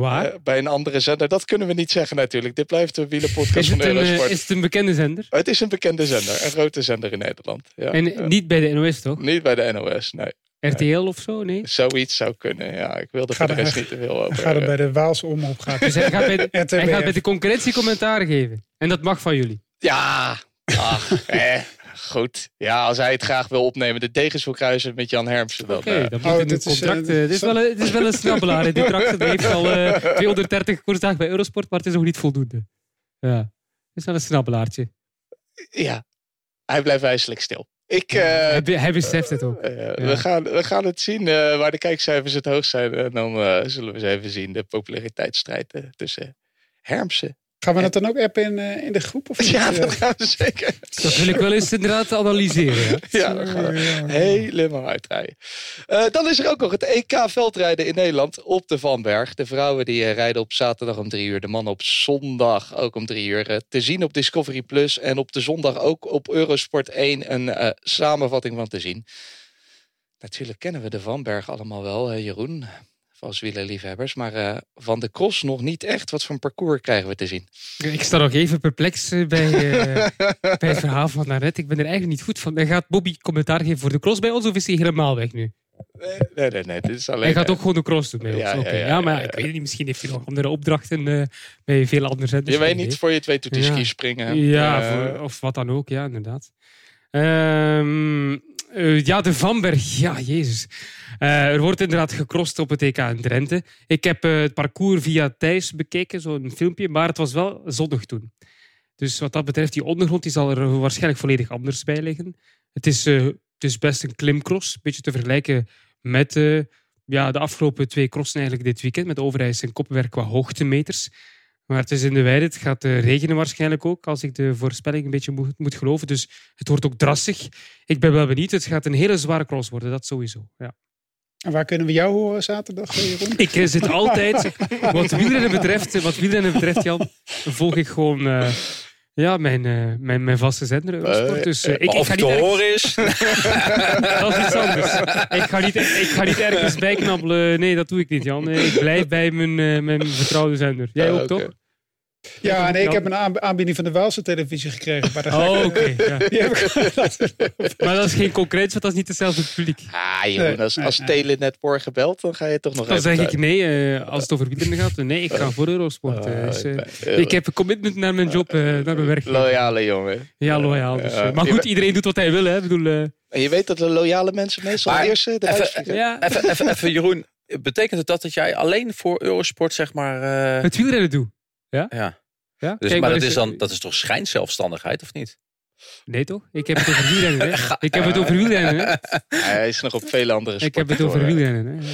Waar? bij een andere zender. Dat kunnen we niet zeggen natuurlijk. Dit blijft een wielerpodcast van Eurosport. Is het een bekende zender? Het is een bekende zender. Een grote zender in Nederland. Ja. En niet bij de NOS, toch? Niet bij de NOS, nee. RTL of zo, nee? Zoiets zou kunnen, ja. Ik wilde er rest niet te veel over. Ga er bij de Waalse omroep gaan. Dus hij gaat bij de, hij gaat bij de concurrentie commentaar geven. En dat mag van jullie. Ja, ach, eh, goed. Ja, als hij het graag wil opnemen, de degens wil kruisen met Jan Hermsen. Oké, okay, dan moet oh, dit contract... Is, uh, dit, is wel dit is wel een snabbelaar. Die tract heeft al uh, 230 koersdagen bij Eurosport, maar het is nog niet voldoende. Ja, het is wel een snabbelaartje. Ja, hij blijft wijselijk stil. Ik, uh, hij, hij beseft het ook. Uh, ja. we, gaan, we gaan het zien uh, waar de kijkcijfers het hoogst zijn. En dan zullen we eens even zien de populariteitsstrijd tussen Hermsen Gaan we dat dan ook appen in, in de groep? Of ja, dat gaan we zeker. Dat wil ik wel eens inderdaad analyseren. Ja, dat gaan we helemaal uitrijden. Uh, dan is er ook nog het EK veldrijden in Nederland op de Vanberg. De vrouwen die uh, rijden op zaterdag om drie uur. De mannen op zondag ook om drie uur. Uh, te zien op Discovery Plus. En op de zondag ook op Eurosport 1 een samenvatting van te zien. Natuurlijk kennen we de Vanberg allemaal wel, Jeroen als wielerliefhebbers. Maar uh, van de cross nog niet echt. Wat voor een parcours krijgen we te zien? Ik sta nog even perplex eh, bij, uh, bij het verhaal van daarnet. Ik ben er eigenlijk niet goed van. En gaat Bobby commentaar geven voor de cross bij ons of is hij helemaal weg nu? Nee, nee, nee. Dit is alleen, hij gaat ook gewoon de cross doen bij ons. Ja, okay. ja, ja, maar ik weet niet, misschien heeft hij nog andere opdrachten bij veel andere zenders. Je weet niet voor je twee toetieski springen. Ja, voor, of wat dan ook, ja, inderdaad. Um, uh, ja, de Vanberg. Ja, jezus. Uh, er wordt inderdaad gecrossed op het EK in Drenthe. Ik heb uh, het parcours via Thijs bekeken, zo'n filmpje, maar het was wel zonnig toen. Dus wat dat betreft, die ondergrond die zal er waarschijnlijk volledig anders bij liggen. Het is, het is best een klimcross, een beetje te vergelijken met ja, de afgelopen twee crossen eigenlijk dit weekend, met Overijs en Koppenwerk qua hoogtemeters. Maar het is in de weide. Het gaat uh, regenen waarschijnlijk ook, als ik de voorspelling een beetje moet, moet, geloven. Dus het wordt ook drassig. Ik ben wel benieuwd. Het gaat een hele zware cross worden, dat sowieso. Ja. En waar kunnen we jou horen zaterdag, Jeroen? Ik uh, zit altijd, wat wielrennen betreft, wat wielrennen betreft, Jan, volg ik gewoon uh, Ja, mijn, uh, mijn, mijn vaste zender, Eurosport. Dus, uh, ik, of ik ga niet te horen is. dat is iets anders. Ik ga niet, ik ga niet ergens bijknabbelen. Nee, dat doe ik niet, Jan. Ik blijf bij mijn, mijn vertrouwde zender. Jij ook, toch? Ja, nee, ik heb een aanbieding van de Waalse televisie gekregen. Maar oh, oké. ja. maar dat is geen concreet, want dat is niet hetzelfde publiek. Ah, joh, als, als Telenet morgen belt, dan ga je toch nog Dan zeg ik nee, uh, als het over wielrennen gaat. Nee, ik ga voor Eurosport. Uh, dus, uh, ik heb een commitment naar mijn job, naar mijn werk. Loyale jongen. Ja, loyaal. Dus, maar goed, iedereen doet wat hij wil. Hè. Ik bedoel, en je weet dat de loyale mensen meestal maar, eerst de even, ja. even, even, even, Jeroen. Betekent het dat dat jij alleen voor Eurosport, zeg maar... Het wielrennen doe? Ja. Ja. Ja? Dus, maar dat is, dan, dat is toch schijnzelfstandigheid, of niet? Nee toch? Ik heb het over wielrennen. Hè? Ik heb het over wielrennen. Hij is nog op vele andere sporten. Ik heb het over wielrennen. Hè?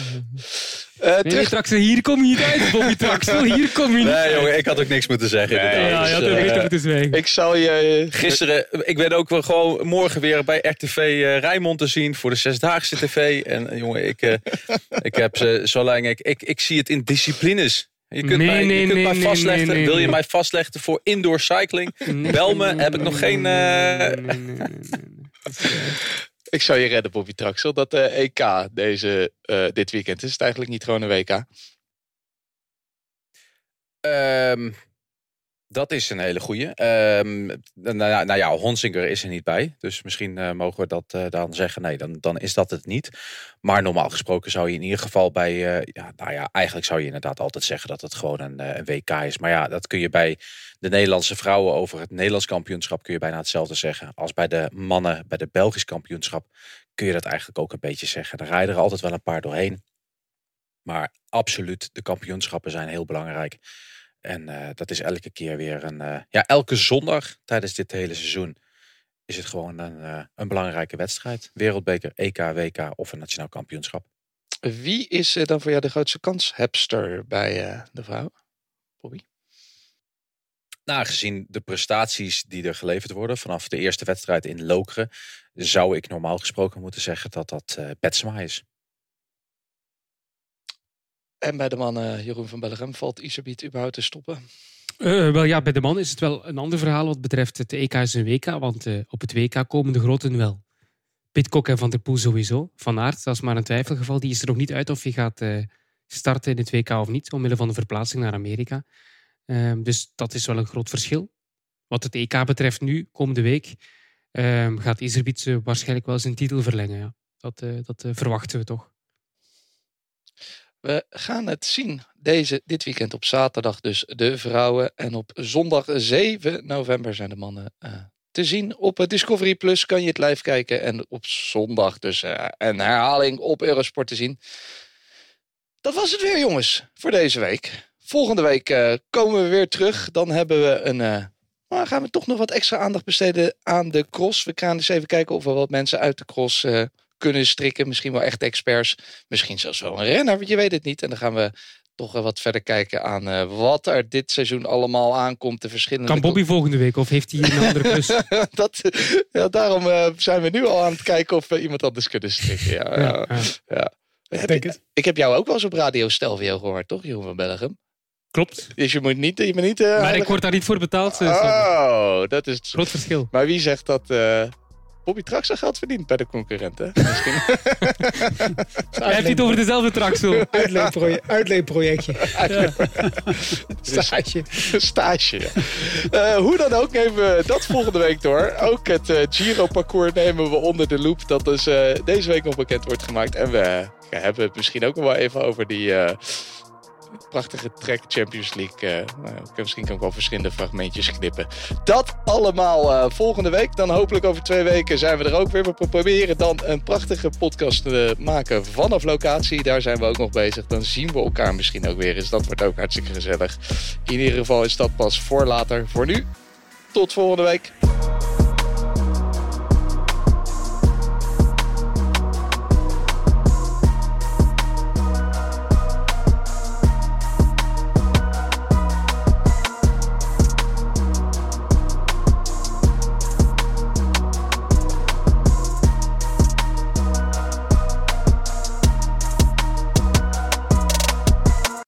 Uh, nee, terug... hier kom je niet uit, Bobby Traxel. Hier kom je niet Nee, jongen, ik had ook niks moeten zeggen. Nee, ja, je had ook beter moeten zwijgen. Ik zal je... Eh, Gisteren, ik ben ook wel gewoon morgen weer bij RTV uh, eh, Rijnmond te zien voor de Zesdaagse TV. En jongen, ik, uh, ik heb ze zo lang... Ik, ik, ik zie het in disciplines. Je kunt mij, je kunt mij vastleggen. Wil je mij vastleggen voor indoor cycling? Bel me, heb ik nog geen... Ik zou je redden, Bobby Traxel. Dat de EK deze, uh, dit weekend is het eigenlijk niet gewoon een WK. Um, dat is een hele goeie. Um, nou, nou, ja, Honsinger is er niet bij. Dus misschien uh, mogen we dat uh, dan zeggen. Nee, dan, dan is dat het niet. Maar normaal gesproken zou je in ieder geval bij... Uh, ja, nou ja, eigenlijk zou je inderdaad altijd zeggen dat het gewoon een, een, WK is. Maar ja, dat kun je bij de Nederlandse vrouwen over het Nederlands kampioenschap... kun je bijna hetzelfde zeggen. Als bij de mannen bij de Belgisch kampioenschap... kun je dat eigenlijk ook een beetje zeggen. Er rijden er altijd wel een paar doorheen. Maar absoluut, de kampioenschappen zijn heel belangrijk. En uh, dat is elke keer weer een. Uh, ja, elke zondag tijdens dit hele seizoen is het gewoon een, uh, een belangrijke wedstrijd. Wereldbeker, EK, WK of een nationaal kampioenschap. Wie is dan voor jou de grootste kanshebster bij de vrouw, Bobby? Nou, gezien de prestaties die er geleverd worden vanaf de eerste wedstrijd in Lokeren, zou ik normaal gesproken moeten zeggen dat dat Betsma is. En bij de mannen Jeroen van Bellegem valt Iserbiet überhaupt te stoppen? Uh, wel ja, bij de man is het wel een ander verhaal wat betreft het EK en WK. Want uh, op het WK komen de groten wel. Pitcock en Van der Poel sowieso. Van Aert, dat is maar een twijfelgeval. Die is er nog niet uit of hij gaat starten in het WK of niet. Omwille van de verplaatsing naar Amerika. Ehm, dus dat is wel een groot verschil. Wat het EK betreft nu, komende week, ehm, gaat Iserbiet waarschijnlijk wel zijn titel verlengen. Ja. Dat, dat verwachten we toch. We gaan het zien deze, dit weekend op zaterdag dus de vrouwen. En op zondag 7 november zijn de mannen uh, te zien. Op Discovery Plus kan je het live kijken. En op zondag dus uh, een herhaling op Eurosport te zien. Dat was het weer jongens voor deze week. Volgende week komen we weer terug. Dan hebben we een... maar gaan we toch nog wat extra aandacht besteden aan de cross. We gaan eens even kijken of we wat mensen uit de cross kunnen strikken. Misschien wel echt experts. Misschien zelfs wel een renner, je weet het niet. En dan gaan we toch wat verder kijken aan uh, wat er dit seizoen allemaal aankomt. De verschillende kan Bobby volgende week of heeft hij een andere klus? dat, ja, daarom uh, zijn we nu al aan het kijken of we iemand anders kunnen strikken. Ja, ja, ja. ja. Heb je, ik heb jou ook wel eens op Radio Stelvio gehoord, toch, Jeroen van Belgium? Klopt. Dus je moet niet... Je moet niet uh, maar ik word daar niet voor betaald. oh, dat is... Groot verschil. Maar wie zegt dat... Bobby Traxel geld verdient bij de concurrenten. Misschien. Hij heeft het over dezelfde Traxel. Uitleenprojectje. Stage. Stage, ja. uh, hoe dan ook nemen we dat volgende week door. Ook het uh, Giro-parcours nemen we onder de loep. Dat dus uh, deze week nog bekend wordt gemaakt. En we hebben het misschien ook nog wel even over die prachtige track Champions League. Uh, nou, misschien kan ik wel verschillende fragmentjes knippen. Dat allemaal uh, volgende week. Dan hopelijk over twee weken zijn we er ook weer. We proberen dan een prachtige podcast te maken vanaf locatie. Daar zijn we ook nog bezig. Dan zien we elkaar misschien ook weer eens. Dat wordt ook hartstikke gezellig. In ieder geval is dat pas voor later. Voor nu, tot volgende week.